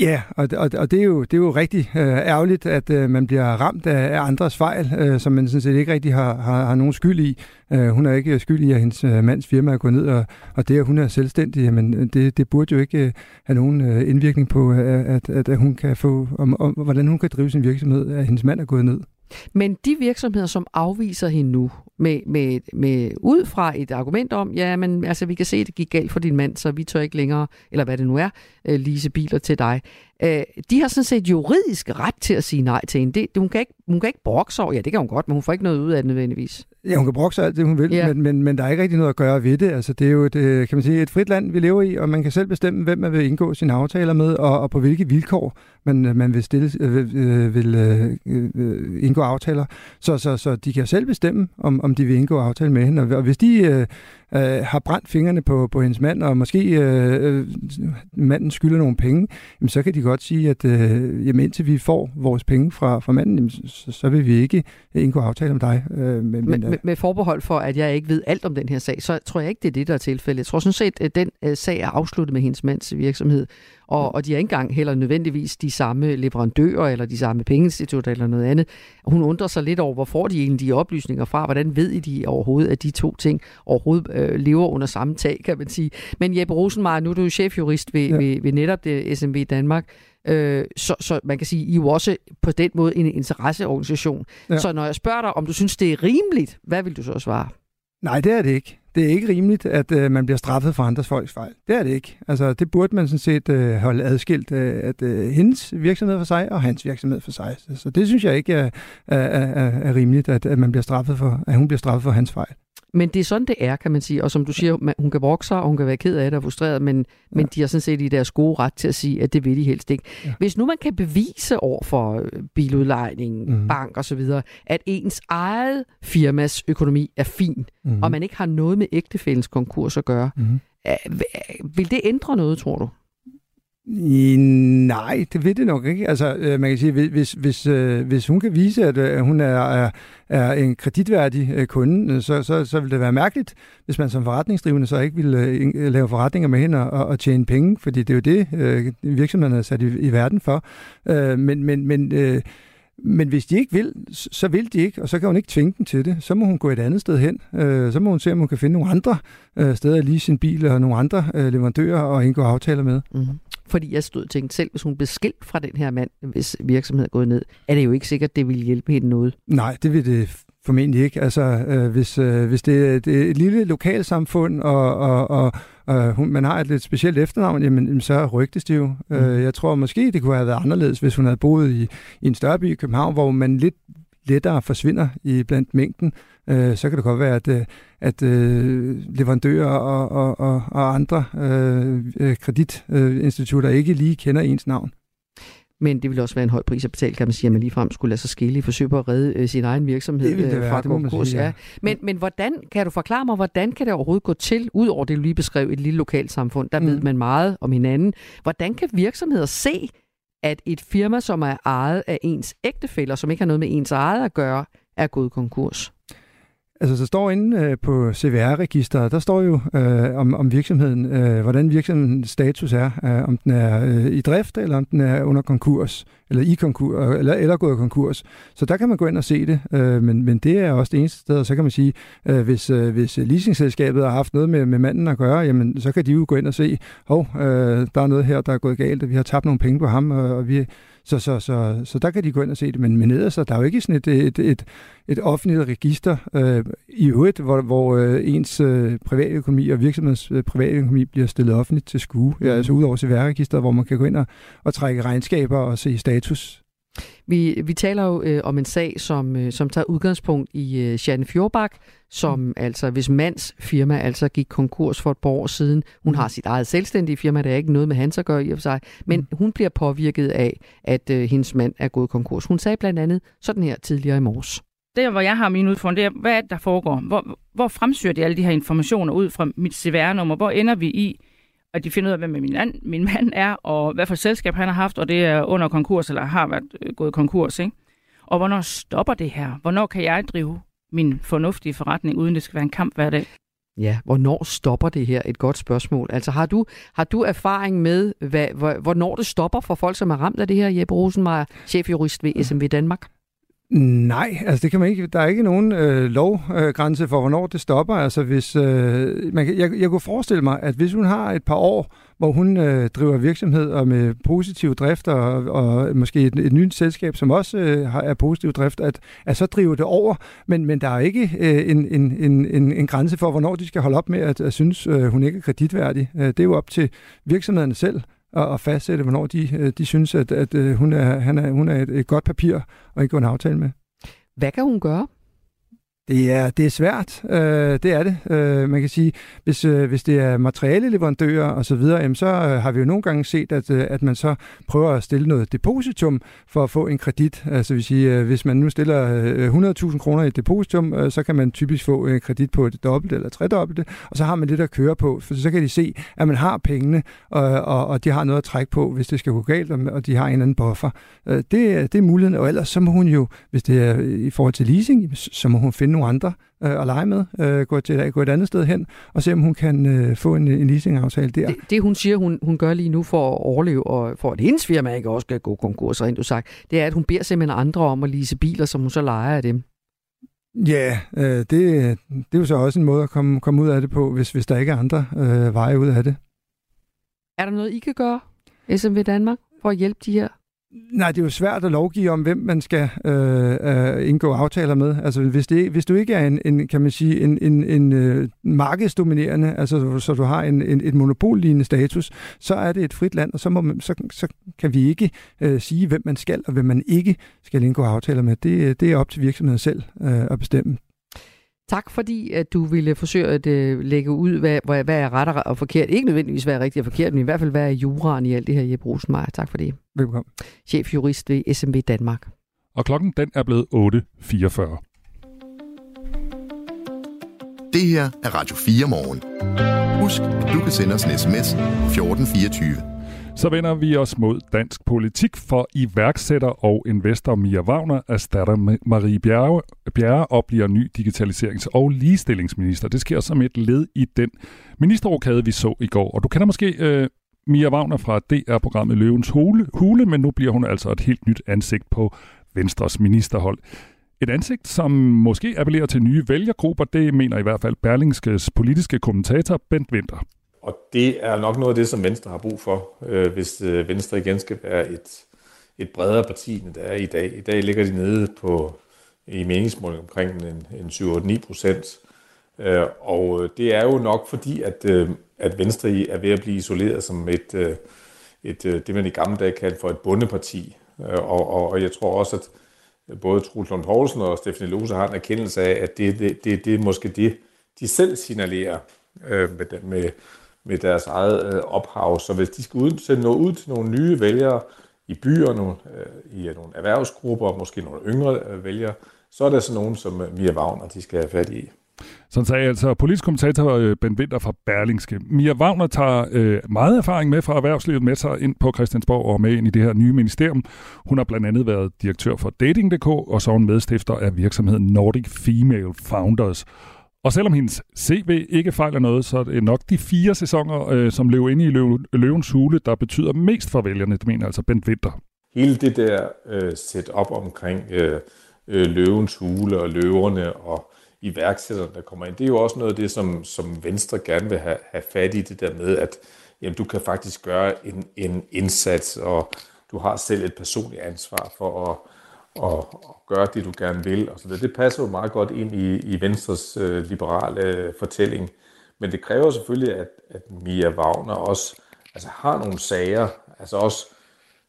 Ja, og, og, og det, er jo, det er jo rigtig øh, ærgerligt, at øh, man bliver ramt af, af andres fejl, øh, som man sådan set ikke rigtig har, har, har nogen skyld i. Øh, hun er ikke skyld i, at hendes øh, mands firma er gået ned, og, og det, at hun er selvstændig, men øh, det, det burde jo ikke øh, have nogen øh, indvirkning på, øh, at, at, at hun kan få, om, om, hvordan hun kan drive sin virksomhed, at hendes mand er gået ned. Men de virksomheder, som afviser hende nu, med, med, med ud fra et argument om, ja, men altså, vi kan se, at det gik galt for din mand, så vi tør ikke længere, eller hvad det nu er, øh, lease biler til dig. Øh, de har sådan set juridisk ret til at sige nej til hende. Det, hun, kan ikke, hun kan ikke brokse over, ja, det kan hun godt, men hun får ikke noget ud af det nødvendigvis. Ja, hun kan brokse alt det, hun vil, ja. men, men, men der er ikke rigtig noget at gøre ved det. Altså, det er jo et, øh, kan man sige, et frit land, vi lever i, og man kan selv bestemme, hvem man vil indgå sine aftaler med, og, og på hvilke vilkår man, man vil, stille, øh, vil, vil øh, indgå aftaler. Så, så, så de kan selv bestemme, om, om de vil indgå aftale med hende. Og, og hvis de øh, øh, har brændt fingrene på, på hendes mand, og måske øh, øh, manden skylder nogle penge, jamen, så kan de godt sige, at øh, jamen, indtil vi får vores penge fra, fra manden, jamen, så, så vil vi ikke indgå aftale med dig. Øh, men, med, men, med, med forbehold for, at jeg ikke ved alt om den her sag, så tror jeg ikke, det er det, der er tilfældet. Jeg tror sådan set, at den øh, sag er afsluttet med hendes mands virksomhed, og, og de har ikke engang heller nødvendigvis de samme leverandører eller de samme pengeinstitutter eller noget andet. Hun undrer sig lidt over, hvor får de egentlig de oplysninger fra? Hvordan ved de overhovedet, at de to ting overhovedet øh, lever under samme tag, kan man sige. Men Jeppe Rosenmeier, nu er du jo chefjurist ved, ja. ved, ved netop det SMV Danmark. Øh, så, så man kan sige, I er jo også på den måde en interesseorganisation. Ja. Så når jeg spørger dig, om du synes, det er rimeligt, hvad vil du så svare? Nej, det er det ikke. Det er ikke rimeligt, at øh, man bliver straffet for andres folks fejl. Det er det ikke. Altså, det burde man sådan set øh, holde adskilt, øh, at øh, hendes virksomhed for sig og hans virksomhed for sig. Så, så det synes jeg ikke er, er, er, er rimeligt, at, at man bliver straffet for, at hun bliver straffet for hans fejl. Men det er sådan, det er, kan man sige. Og som du siger, man, hun kan vokse og hun kan være ked af det og frustreret, men, ja. men de har sådan set i deres gode ret til at sige, at det vil de helst ikke. Ja. Hvis nu man kan bevise over for øh, biludlejning, mm. bank osv., at ens eget firmas økonomi er fin, mm. og man ikke har noget med ægtefældens konkurs at gøre, mm. vil det ændre noget, tror du? I, nej, det ved det nok ikke. Altså, øh, man kan sige, hvis, hvis, øh, hvis hun kan vise, at øh, hun er, er, er en kreditværdig øh, kunde, øh, så, så, så vil det være mærkeligt, hvis man som forretningsdrivende så ikke vil øh, lave forretninger med hende og, og tjene penge, fordi det er jo det, øh, virksomhederne er sat i, i verden for. Øh, men men, men øh, men hvis de ikke vil, så vil de ikke, og så kan hun ikke tvinge dem til det. Så må hun gå et andet sted hen. Øh, så må hun se, om hun kan finde nogle andre øh, steder at lige sin bil og nogle andre øh, leverandører og indgå aftaler med. Mm-hmm. Fordi jeg stod og tænkte selv, hvis hun blev skilt fra den her mand, hvis virksomheden er gået ned, er det jo ikke sikkert, det vil hjælpe hende noget. Nej, det vil det formentlig ikke. Altså, øh, hvis, øh, hvis det, det er et lille lokalsamfund, og, og, og, og hun, man har et lidt specielt efternavn, jamen, så rygtes det jo. Mm. Øh, jeg tror måske, det kunne have været anderledes, hvis hun havde boet i, i en større by i København, hvor man lidt lettere forsvinder i blandt mængden, øh, så kan det godt være, at, øh, at øh, leverandører og, og, og, og andre øh, øh kreditinstitutter øh, ikke lige kender ens navn. Men det vil også være en høj pris at betale, kan man sige, at man ligefrem skulle lade sig skille i forsøg på at redde øh, sin egen virksomhed det det øh, fra konkurs. Sige, ja. ja. Men, men hvordan, kan du forklare mig, hvordan kan det overhovedet gå til, udover det, du lige beskrev, et lille lokalt samfund, der mm. ved man meget om hinanden. Hvordan kan virksomheder se, at et firma, som er ejet af ens ægtefæller, som ikke har noget med ens eget at gøre, er gået konkurs? Altså, så står inde øh, på CVR-registeret, der står jo øh, om, om virksomheden, øh, hvordan virksomhedens status er, øh, om den er øh, i drift, eller om den er under konkurs, eller i konkurs, eller, eller gået konkurs. Så der kan man gå ind og se det, øh, men, men det er også det eneste sted, og så kan man sige, øh, hvis, øh, hvis leasingselskabet har haft noget med, med manden at gøre, jamen, så kan de jo gå ind og se, hov, øh, der er noget her, der er gået galt, og vi har tabt nogle penge på ham, og, og vi så, så, så, så der kan de gå ind og se det. Men, men der er jo ikke sådan et, et, et, et offentligt register øh, i øvrigt, hvor, hvor øh, ens øh, privatøkonomi og virksomhedens øh, privatøkonomi bliver stillet offentligt til skue. Ja, altså udover CVR-registeret, hvor man kan gå ind og, og trække regnskaber og se status vi, vi taler jo øh, om en sag, som, øh, som tager udgangspunkt i øh, Janne Fjordbak, som mm. altså, hvis mands firma altså gik konkurs for et par år siden. Hun mm. har sit eget selvstændige firma, der er ikke noget med hans at gøre i og for sig, men mm. hun bliver påvirket af, at øh, hendes mand er gået konkurs. Hun sagde blandt andet sådan her tidligere i morges. Der, hvor jeg har min udfordring, det er, hvad er det, der foregår? Hvor, hvor fremsyrer de alle de her informationer ud fra mit CVR-nummer? Hvor ender vi i, at de finder ud af, hvem min, mand, min mand er, og hvad for selskab han har haft, og det er under konkurs, eller har været øh, gået konkurs. Ikke? Og hvornår stopper det her? Hvornår kan jeg drive min fornuftige forretning, uden det skal være en kamp hver dag? Ja, hvornår stopper det her? Et godt spørgsmål. Altså har du, har du erfaring med, hvad, hvornår det stopper for folk, som er ramt af det her, Jeppe Rosenmeier, chefjurist ved SMV Danmark? Nej, altså det kan man ikke. Der er ikke nogen øh, lovgrænse øh, for, hvornår det stopper. Altså hvis, øh, man, jeg, jeg kunne forestille mig, at hvis hun har et par år, hvor hun øh, driver virksomhed og med positiv drift og, og måske et, et nyt selskab, som også øh, har, er positiv drift, at, at så driver det over. Men, men der er ikke øh, en, en, en, en grænse for, hvornår de skal holde op med at, at synes, øh, hun ikke er kreditværdig. Øh, det er jo op til virksomhederne selv at, at fastsætte, hvornår de, øh, de synes, at, at øh, hun er, han er, hun er et, et godt papir og ikke en aftale med. Hvad kan hun gøre? Det er, det er svært, øh, det er det. Øh, man kan sige, hvis, øh, hvis det er materialeleverandører og så videre, jamen, så øh, har vi jo nogle gange set, at, øh, at man så prøver at stille noget depositum for at få en kredit. Altså vil sige, øh, hvis man nu stiller øh, 100.000 kroner i et depositum, øh, så kan man typisk få en kredit på et dobbelt eller tredobbelte, og så har man lidt at køre på, for så kan de se, at man har pengene, og, og, og de har noget at trække på, hvis det skal gå galt, og de har en eller anden buffer. Øh, det, det er muligheden, og ellers så må hun jo, hvis det er i forhold til leasing, så må hun finde nogle andre øh, at lege med, øh, gå, til, gå et andet sted hen, og se om hun kan øh, få en, en leasingaftale der. Det, det hun siger, hun, hun gør lige nu for at overleve, og for at hendes firma ikke også skal gå konkurs, rent du sagt, det er, at hun beder simpelthen andre om at lease biler, som hun så leger af dem. Ja, øh, det, det er jo så også en måde at komme, komme ud af det på, hvis, hvis der ikke er andre øh, veje ud af det. Er der noget, I kan gøre, SMV Danmark, for at hjælpe de her Nej, det er jo svært at lovgive om, hvem man skal øh, øh, indgå aftaler med. Altså, hvis, det, hvis du ikke er en, en kan man sige, en, en, en øh, markedsdominerende, altså så du har en, en, et monopollignende status, så er det et frit land, og så, må man, så, så kan vi ikke øh, sige, hvem man skal og hvem man ikke skal indgå aftaler med. Det, det er op til virksomheden selv øh, at bestemme. Tak fordi, at du ville forsøge at uh, lægge ud, hvad, hvad, hvad er ret og forkert. Ikke nødvendigvis, hvad er rigtigt og forkert, men i hvert fald, hvad er juraen i alt det her, Jeppe Rosenmeier. Tak for det. Velkommen. Chefjurist ved SMB Danmark. Og klokken den er blevet 8.44. Det her er Radio 4 morgen. Husk, at du kan sende os en sms 1424. Så vender vi os mod dansk politik, for iværksætter og investor Mia Wagner erstatter Marie Bjerre, Bjerre og bliver ny digitaliserings- og ligestillingsminister. Det sker som et led i den ministerrokade, vi så i går. Og du kender måske øh, Mia Wagner fra DR-programmet Løvens Hule, Hule, men nu bliver hun altså et helt nyt ansigt på Venstres ministerhold. Et ansigt, som måske appellerer til nye vælgergrupper, det mener i hvert fald Berlingskes politiske kommentator Bent Winter. Og det er nok noget af det, som Venstre har brug for, øh, hvis øh, Venstre igen skal være et, et bredere parti, end det er i dag. I dag ligger de nede på i meningsmåling omkring en, en 7-8-9 procent. Øh, og øh, det er jo nok fordi, at, øh, at Venstre er ved at blive isoleret som et, øh, et øh, det man i gamle dage kaldte for et bundeparti. Øh, og, og, og jeg tror også, at både Truls Lund Poulsen og Stefanie Lose har en erkendelse af, at det, det, det, det er måske det, de selv signalerer øh, med, med, med deres eget øh, ophav. Så hvis de skal ud, sende noget ud til nogle nye vælgere i byer, nogle, øh, i øh, nogle erhvervsgrupper, måske nogle yngre øh, vælgere, så er der sådan nogen, som øh, Mia Wagner, de skal have fat i. Sådan sagde altså politisk kommentator øh, Ben Winter fra Berlingske. Mia Wagner tager øh, meget erfaring med fra erhvervslivet med sig ind på Christiansborg og med ind i det her nye ministerium. Hun har blandt andet været direktør for Dating.dk, og så er hun medstifter af virksomheden Nordic Female Founders. Og selvom hendes CV ikke fejler noget, så er det nok de fire sæsoner, øh, som lever inde i løv, Løvens Hule, der betyder mest for vælgerne, det mener altså Bent Winter. Hele det der øh, setup omkring øh, øh, Løvens Hule og løverne og iværksætterne, der kommer ind, det er jo også noget af det, som, som Venstre gerne vil have, have fat i, det der med, at jamen, du kan faktisk gøre en, en indsats, og du har selv et personligt ansvar for at og, og gøre det, du gerne vil. Og så det, det passer jo meget godt ind i, i Venstres øh, liberale øh, fortælling. Men det kræver selvfølgelig, at, at Mia Wagner også altså, har nogle sager, altså også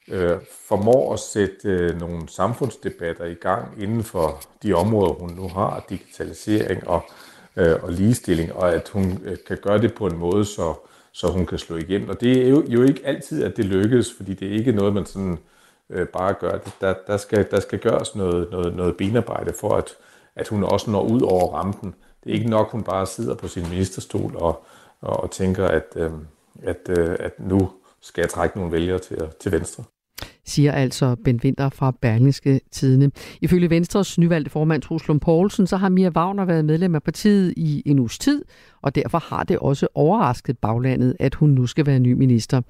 øh, formår at sætte øh, nogle samfundsdebatter i gang inden for de områder, hun nu har, digitalisering og, øh, og ligestilling, og at hun øh, kan gøre det på en måde, så, så hun kan slå igennem. Og det er jo, jo ikke altid, at det lykkes, fordi det er ikke noget, man sådan øh, bare gøre det. Der, der, skal, der skal gøres noget, noget, noget benarbejde for, at, at hun også når ud over rampen. Det er ikke nok, hun bare sidder på sin ministerstol og, og, og tænker, at, øh, at, øh, at nu skal jeg trække nogle vælgere til, til venstre siger altså Ben Winter fra Berlingske Tidene. Ifølge Venstres nyvalgte formand Truls Poulsen, så har Mia Wagner været medlem af partiet i en uges tid, og derfor har det også overrasket baglandet, at hun nu skal være ny minister.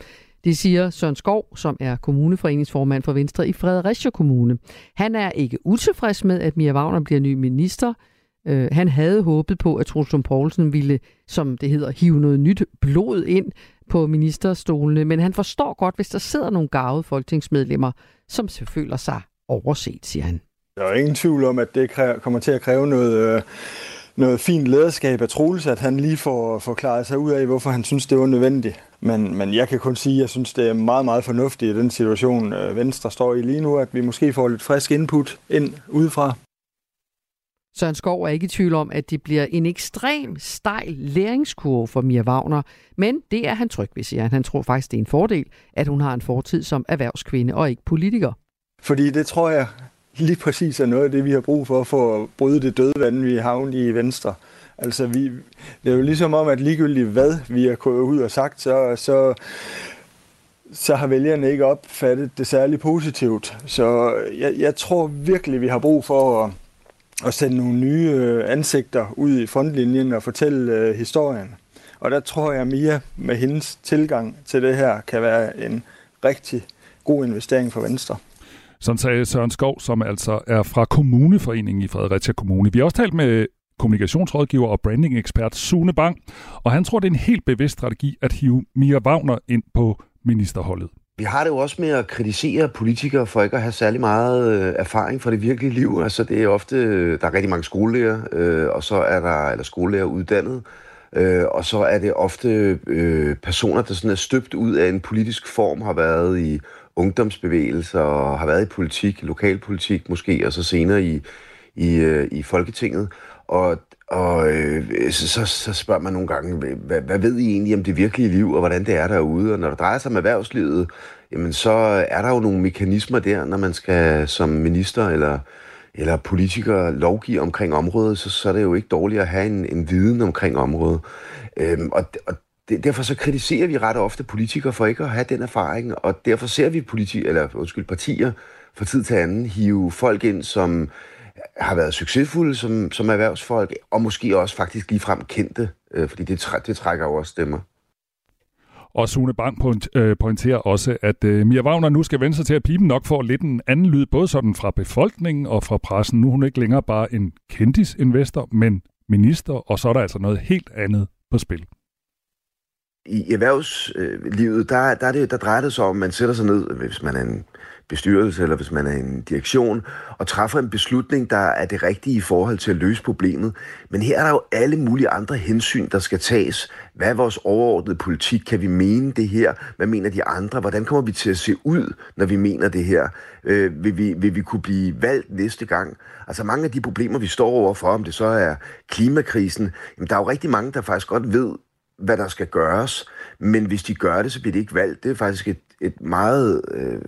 Det siger Søren Skov, som er kommuneforeningsformand for Venstre i Fredericia Kommune. Han er ikke utilfreds med, at Mia Wagner bliver ny minister. Øh, han havde håbet på, at Truls Poulsen ville, som det hedder, hive noget nyt blod ind på ministerstolene, men han forstår godt, hvis der sidder nogle gavede folketingsmedlemmer, som føler sig overset, siger han. Der er ingen tvivl om, at det kommer til at kræve noget, øh, noget fint lederskab af Troels, at han lige får forklaret sig ud af, hvorfor han synes, det var nødvendigt. Men, men jeg kan kun sige, at jeg synes, det er meget, meget fornuftigt i den situation, øh, Venstre står i lige nu, at vi måske får lidt frisk input ind udefra. Søren Skov er ikke i tvivl om, at det bliver en ekstrem stejl læringskurve for Mia Wagner, men det er han tryg ved, siger han. Han tror faktisk, det er en fordel, at hun har en fortid som erhvervskvinde og ikke politiker. Fordi det tror jeg lige præcis er noget af det, vi har brug for, for at bryde det døde vand, vi har i Venstre. Altså, vi, det er jo ligesom om, at ligegyldigt hvad vi har gået ud og sagt, så, så, så har vælgerne ikke opfattet det særlig positivt. Så jeg, jeg tror virkelig, vi har brug for at, at sende nogle nye øh, ansigter ud i frontlinjen og fortælle øh, historien. Og der tror jeg, at Mia med hendes tilgang til det her kan være en rigtig god investering for Venstre. Sådan sagde Søren Skov, som altså er fra Kommuneforeningen i Fredericia Kommune. Vi har også talt med kommunikationsrådgiver og brandingekspert Sune Bang, og han tror, det er en helt bevidst strategi at hive Mia Wagner ind på ministerholdet. Vi har det jo også med at kritisere politikere for ikke at have særlig meget øh, erfaring fra det virkelige liv. Altså det er ofte, øh, der er rigtig mange skolelærer, øh, og så er der, eller skolelærer uddannet, øh, og så er det ofte øh, personer, der sådan er støbt ud af en politisk form, har været i ungdomsbevægelser og har været i politik, lokalpolitik måske, og så senere i, i, øh, i Folketinget. Og, og øh, så, så spørger man nogle gange, hvad, hvad ved I egentlig om det virkelige liv, og hvordan det er derude? Og når det drejer sig om erhvervslivet, jamen så er der jo nogle mekanismer der, når man skal som minister eller, eller politiker lovgive omkring området, så, så er det jo ikke dårligt at have en, en viden omkring området. Øhm, og, og det, derfor så kritiserer vi ret ofte politikere for ikke at have den erfaring, og derfor ser vi politi eller, undskyld, partier fra tid til anden hive folk ind, som har været succesfulde som, som erhvervsfolk, og måske også faktisk ligefrem kendte, øh, fordi det, det trækker jo også stemmer. Og Sune Bang øh, pointerer også, at øh, Mia Wagner nu skal vende sig til, at pipen nok får lidt en anden lyd, både sådan fra befolkningen og fra pressen. Nu er hun ikke længere bare en kendisinvestor, men minister, og så er der altså noget helt andet på spil. I erhvervslivet, der, der, er det, der drejer det sig om, at man sætter sig ned, hvis man er en bestyrelse, eller hvis man er en direktion, og træffer en beslutning, der er det rigtige i forhold til at løse problemet. Men her er der jo alle mulige andre hensyn, der skal tages. Hvad er vores overordnede politik? Kan vi mene det her? Hvad mener de andre? Hvordan kommer vi til at se ud, når vi mener det her? Øh, vil, vi, vil vi kunne blive valgt næste gang? Altså mange af de problemer, vi står overfor, om det så er klimakrisen, jamen, der er jo rigtig mange, der faktisk godt ved, hvad der skal gøres. Men hvis de gør det, så bliver det ikke valgt. Det er faktisk et, et meget øh,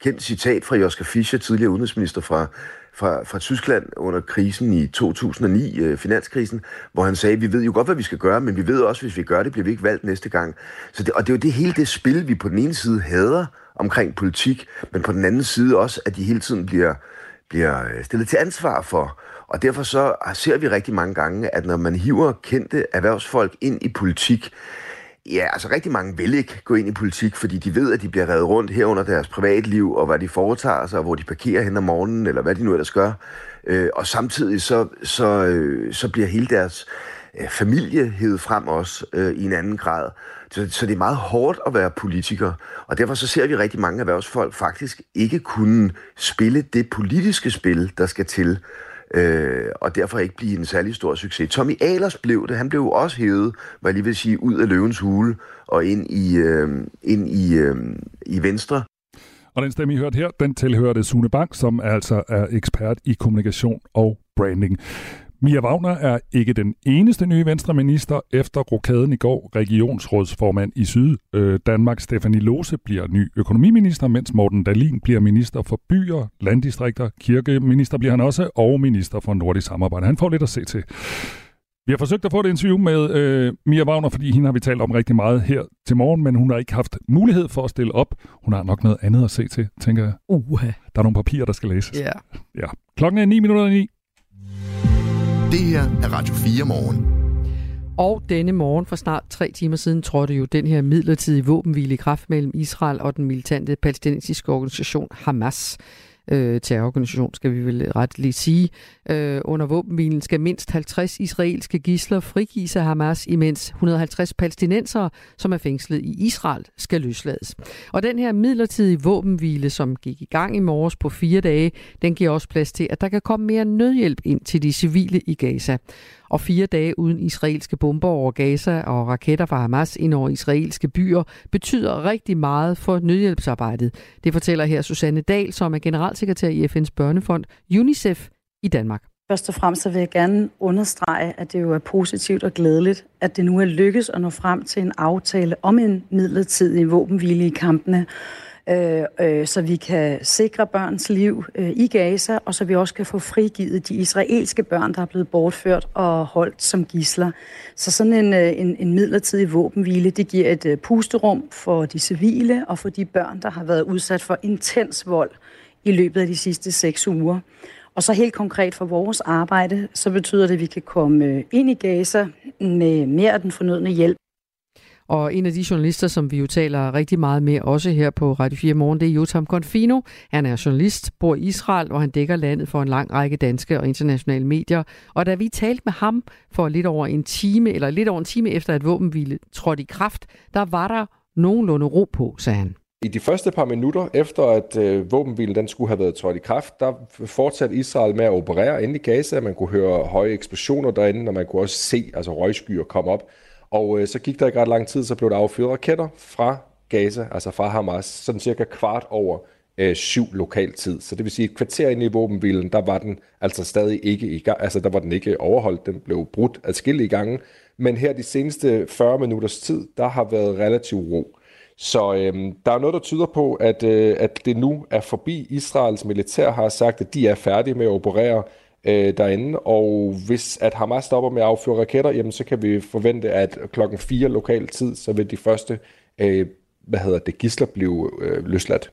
kendt citat fra Joschka Fischer, tidligere udenrigsminister fra, fra, fra Tyskland under krisen i 2009, øh, finanskrisen, hvor han sagde, vi ved jo godt, hvad vi skal gøre, men vi ved også, hvis vi gør det, bliver vi ikke valgt næste gang. Så det, og det er jo det hele det spil, vi på den ene side hader omkring politik, men på den anden side også, at de hele tiden bliver, bliver øh, stillet til ansvar for. Og derfor så ser vi rigtig mange gange, at når man hiver kendte erhvervsfolk ind i politik, Ja, altså rigtig mange vil ikke gå ind i politik, fordi de ved, at de bliver reddet rundt her under deres privatliv, og hvad de foretager sig, og hvor de parkerer hen om morgenen, eller hvad de nu ellers gør. Øh, og samtidig så, så, øh, så bliver hele deres øh, familie hævet frem også øh, i en anden grad. Så, så det er meget hårdt at være politiker, og derfor så ser vi rigtig mange erhvervsfolk faktisk ikke kunne spille det politiske spil, der skal til øh, og derfor ikke blive en særlig stor succes. Tommy Ahlers blev det. Han blev også hævet, hvad jeg lige vil sige, ud af løvens hule og ind i, øh, ind i, øh, i Venstre. Og den stemme, I hørte her, den tilhørte Sune Bank, som altså er ekspert i kommunikation og branding. Mia Wagner er ikke den eneste nye venstreminister. Efter rokaden i går, regionsrådsformand i Syd øh, Danmark, Stefanie Lose, bliver ny økonomiminister, mens Morten Dalin bliver minister for byer, landdistrikter, kirkeminister bliver han også, og minister for nordisk samarbejde. Han får lidt at se til. Vi har forsøgt at få et interview med øh, Mia Wagner, fordi hende har vi talt om rigtig meget her til morgen, men hun har ikke haft mulighed for at stille op. Hun har nok noget andet at se til, tænker jeg. Uh. Der er nogle papirer, der skal læses. Ja. ja. Klokken er 9 minutter 9. Det her er Radio 4 morgen. Og denne morgen for snart tre timer siden trådte jo den her midlertidige våbenhvile i kraft mellem Israel og den militante palæstinensiske organisation Hamas øh, terrororganisation, skal vi vel ret lige sige. Øh, under våbenhvilen skal mindst 50 israelske gisler frigives af Hamas, imens 150 palæstinensere, som er fængslet i Israel, skal løslades. Og den her midlertidige våbenhvile, som gik i gang i morges på fire dage, den giver også plads til, at der kan komme mere nødhjælp ind til de civile i Gaza og fire dage uden israelske bomber over Gaza og raketter fra Hamas ind over israelske byer betyder rigtig meget for nødhjælpsarbejdet. Det fortæller her Susanne Dahl, som er generalsekretær i FN's børnefond UNICEF i Danmark. Først og fremmest så vil jeg gerne understrege, at det jo er positivt og glædeligt, at det nu er lykkes at nå frem til en aftale om en midlertidig våbenhvile i kampene, øh, øh, så vi kan sikre børns liv øh, i Gaza, og så vi også kan få frigivet de israelske børn, der er blevet bortført og holdt som gisler. Så sådan en, øh, en, en midlertidig våbenhvile, det giver et øh, pusterum for de civile og for de børn, der har været udsat for intens vold i løbet af de sidste seks uger. Og så helt konkret for vores arbejde, så betyder det, at vi kan komme øh, ind i Gaza med mere af den fornødne hjælp og en af de journalister, som vi jo taler rigtig meget med, også her på Radio 4 Morgen, det er Jotam Konfino. Han er journalist, bor i Israel, og han dækker landet for en lang række danske og internationale medier. Og da vi talte med ham for lidt over en time, eller lidt over en time efter, at våbenhvile trådte i kraft, der var der nogenlunde ro på, sagde han. I de første par minutter efter, at øh, våbenhvilen den skulle have været trådt i kraft, der fortsatte Israel med at operere inde i Gaza. Man kunne høre høje eksplosioner derinde, og man kunne også se altså, røgskyer komme op. Og øh, så gik der ikke ret lang tid, så blev der affyret raketter fra Gaza, altså fra Hamas, sådan cirka kvart over øh, syv lokal tid. Så det vil sige, et kvarter ind i våbenhvilen, der var den altså stadig ikke i gang, altså der var den ikke overholdt, den blev brudt adskillige gange. Men her de seneste 40 minutters tid, der har været relativ ro. Så øhm, der er noget, der tyder på, at, øh, at det nu er forbi. Israels militær har sagt, at de er færdige med at operere øh, derinde, og hvis at Hamas stopper med at affyre raketter, jamen så kan vi forvente, at klokken 4 lokal tid, så vil de første øh, hvad hedder det, gisler blive øh, løsladt.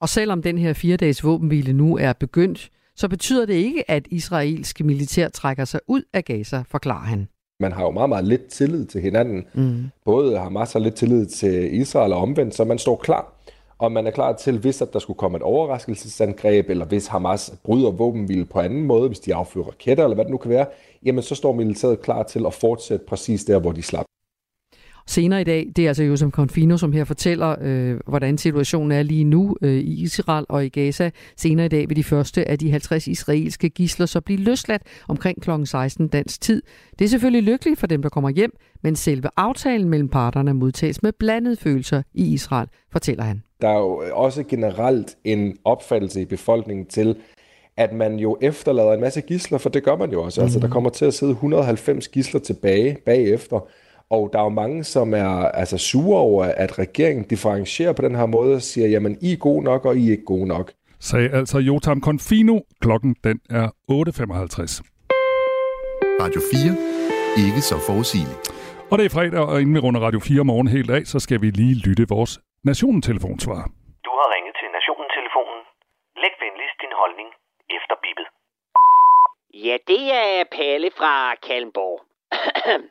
Og selvom den her fire-dages våbenhvile nu er begyndt, så betyder det ikke, at israelske militær trækker sig ud af Gaza, forklarer han. Man har jo meget, meget lidt tillid til hinanden. Mm. Både Hamas har lidt tillid til Israel og omvendt, så man står klar. Og man er klar til, hvis at der skulle komme et overraskelsesangreb, eller hvis Hamas bryder våbenhvile på anden måde, hvis de affyrer raketter, eller hvad det nu kan være, jamen så står militæret klar til at fortsætte præcis der, hvor de slap. Senere i dag, det er altså Josef Confino, som her fortæller, øh, hvordan situationen er lige nu øh, i Israel og i Gaza. Senere i dag vil de første af de 50 israelske gisler så blive løsladt omkring kl. 16 dansk tid. Det er selvfølgelig lykkeligt for dem, der kommer hjem, men selve aftalen mellem parterne modtages med blandede følelser i Israel, fortæller han. Der er jo også generelt en opfattelse i befolkningen til, at man jo efterlader en masse gisler, for det gør man jo også. Mm. Altså, der mhm. kommer til at sidde 190 gisler tilbage bagefter, og der er jo mange, som er altså, sure over, at regeringen differentierer på den her måde og siger, jamen, I er gode nok, og I er ikke gode nok. Sagde altså Jotam Confino. Klokken den er 8.55. Radio 4. Ikke så forudsigeligt. Og det er fredag, og inden vi runder Radio 4 morgen helt af, så skal vi lige lytte vores Nationen-telefonsvar. Du har ringet til Nationen-telefonen. Læg venligst din holdning efter bippet. Ja, det er Palle fra Kalmborg.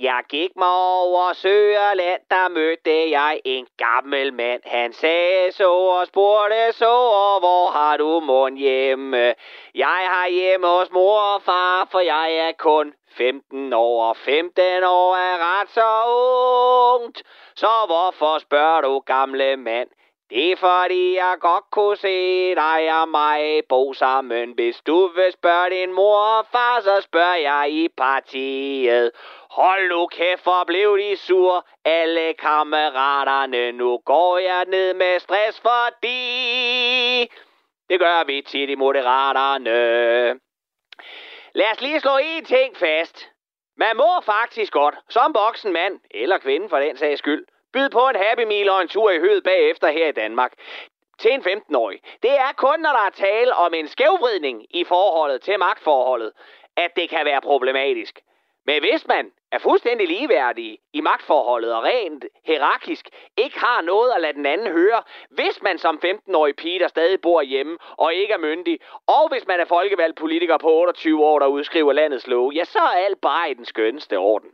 Jeg gik mig over Søerland, der mødte jeg en gammel mand. Han sagde så og spurgte så, og hvor har du mund hjemme? Jeg har hjemme hos mor og far, for jeg er kun 15 år, og 15 år er ret så ungt. Så hvorfor spørger du, gamle mand? Det er fordi, jeg godt kunne se dig og mig bo sammen. Hvis du vil spørge din mor og far, så spørger jeg i partiet. Hold nu kæft, for blev de sur, alle kammeraterne. Nu går jeg ned med stress, fordi det gør vi tit i moderaterne. Lad os lige slå en ting fast. Man må faktisk godt, som voksen mand, eller kvinde for den sags skyld, Byd på en Happy Meal og en tur i høet bagefter her i Danmark til en 15-årig. Det er kun, når der er tale om en skævvridning i forholdet til magtforholdet, at det kan være problematisk. Men hvis man er fuldstændig ligeværdig i magtforholdet og rent hierarkisk ikke har noget at lade den anden høre, hvis man som 15-årig pige, der stadig bor hjemme og ikke er myndig, og hvis man er folkevalgt politiker på 28 år, der udskriver landets lov, ja, så er alt bare i den skønneste orden.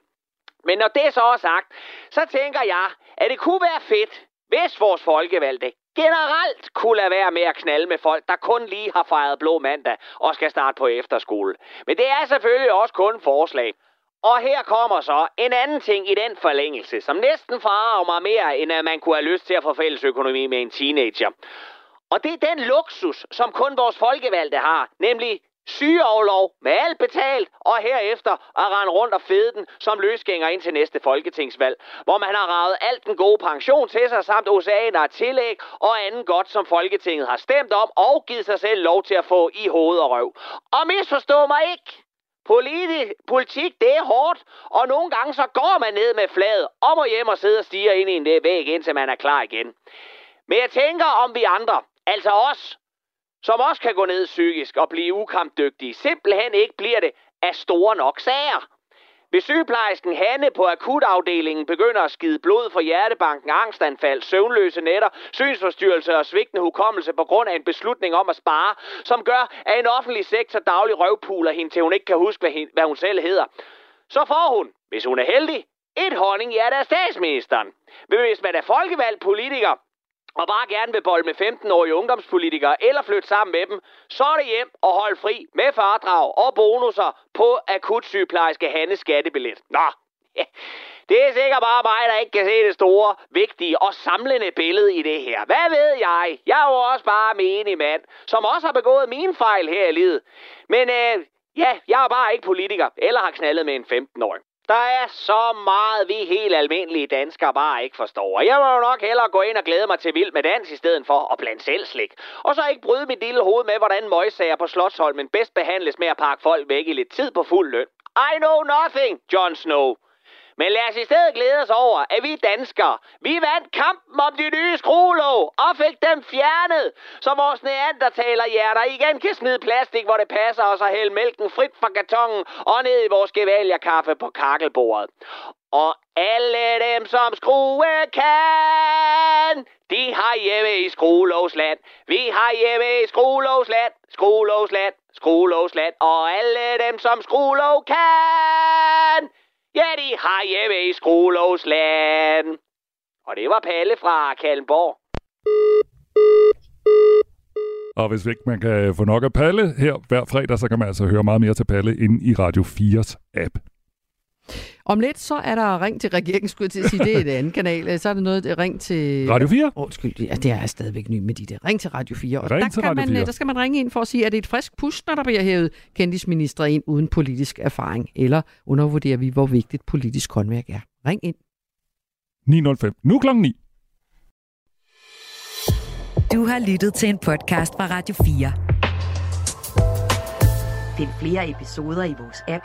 Men når det så er sagt, så tænker jeg, at det kunne være fedt, hvis vores folkevalgte generelt kunne lade være med at knalde med folk, der kun lige har fejret blå mandag og skal starte på efterskole. Men det er selvfølgelig også kun forslag. Og her kommer så en anden ting i den forlængelse, som næsten farer mig mere, end at man kunne have lyst til at få fælles økonomi med en teenager. Og det er den luksus, som kun vores folkevalgte har, nemlig sygeoverlov med alt betalt, og herefter at rende rundt og fede den som løsgænger ind til næste folketingsvalg, hvor man har ravet alt den gode pension til sig, samt oceaner tillæg og anden godt, som Folketinget har stemt om, og givet sig selv lov til at få i hoved og røv. Og misforstå mig ikke! Politi- politik, det er hårdt, og nogle gange så går man ned med fladet, om og hjem og sidder og stiger ind i en væg, indtil man er klar igen. Men jeg tænker om vi andre, altså os, som også kan gå ned psykisk og blive ukampdygtige, simpelthen ikke bliver det af store nok sager. Hvis sygeplejersken Hanne på akutafdelingen begynder at skide blod for hjertebanken, angstanfald, søvnløse nætter, synsforstyrrelse og svigtende hukommelse på grund af en beslutning om at spare, som gør, at en offentlig sektor daglig røvpuler hende, til hun ikke kan huske, hvad hun selv hedder, så får hun, hvis hun er heldig, et honning i af statsministeren. Men hvis man er folkevalgt politiker, og bare gerne vil bolle med 15-årige ungdomspolitikere eller flytte sammen med dem, så er det hjem og holde fri med fardrag og bonusser på akutsygeplejerske Hannes skattebillet. Nå, det er sikkert bare mig, der ikke kan se det store, vigtige og samlende billede i det her. Hvad ved jeg? Jeg er jo også bare menig mand, som også har begået mine fejl her i livet. Men øh, ja, jeg er bare ikke politiker, eller har knaldet med en 15-årig. Der er så meget, vi helt almindelige danskere bare ikke forstår. Jeg må jo nok hellere gå ind og glæde mig til vild med dans i stedet for at blande selv slik. Og så ikke bryde mit lille hoved med, hvordan møgsager på Slottsholmen bedst behandles med at pakke folk væk i lidt tid på fuld løn. I know nothing, Jon Snow. Men lad os i stedet glæde os over, at vi danskere, vi vandt kampen om de nye skruelåg og fik dem fjernet, så vores neandertaler hjerter igen kan smide plastik, hvor det passer os og hælde mælken frit fra kartongen og ned i vores gevaljerkaffe på kakkelbordet. Og alle dem, som skrue kan, de har hjemme i Skruelovsland. Vi har hjemme i Skruelovsland, Skruelovsland, Skruelovsland. Og alle dem, som Skruelov kan, ja, de har hjemme i Skruelovsland. Og det var Palle fra Kalmborg. Og hvis ikke man kan få nok af Palle her hver fredag, så kan man altså høre meget mere til Palle inde i Radio 4's app. Om lidt, så er der ring til regeringen, skulle jeg til at sige, det er et andet kanal. Så er der noget ring til... Radio 4? Undskyld, ja, det er stadigvæk ny med de der. Ring til Radio 4. Og ring der, til kan Radio man, 4. øh, der skal man ringe ind for at sige, at det er et frisk pust, når der bliver hævet kendisminister ind uden politisk erfaring. Eller undervurderer vi, hvor vigtigt politisk håndværk er. Ring ind. 905. Nu klokken 9. Du har lyttet til en podcast fra Radio 4. Find flere episoder i vores app,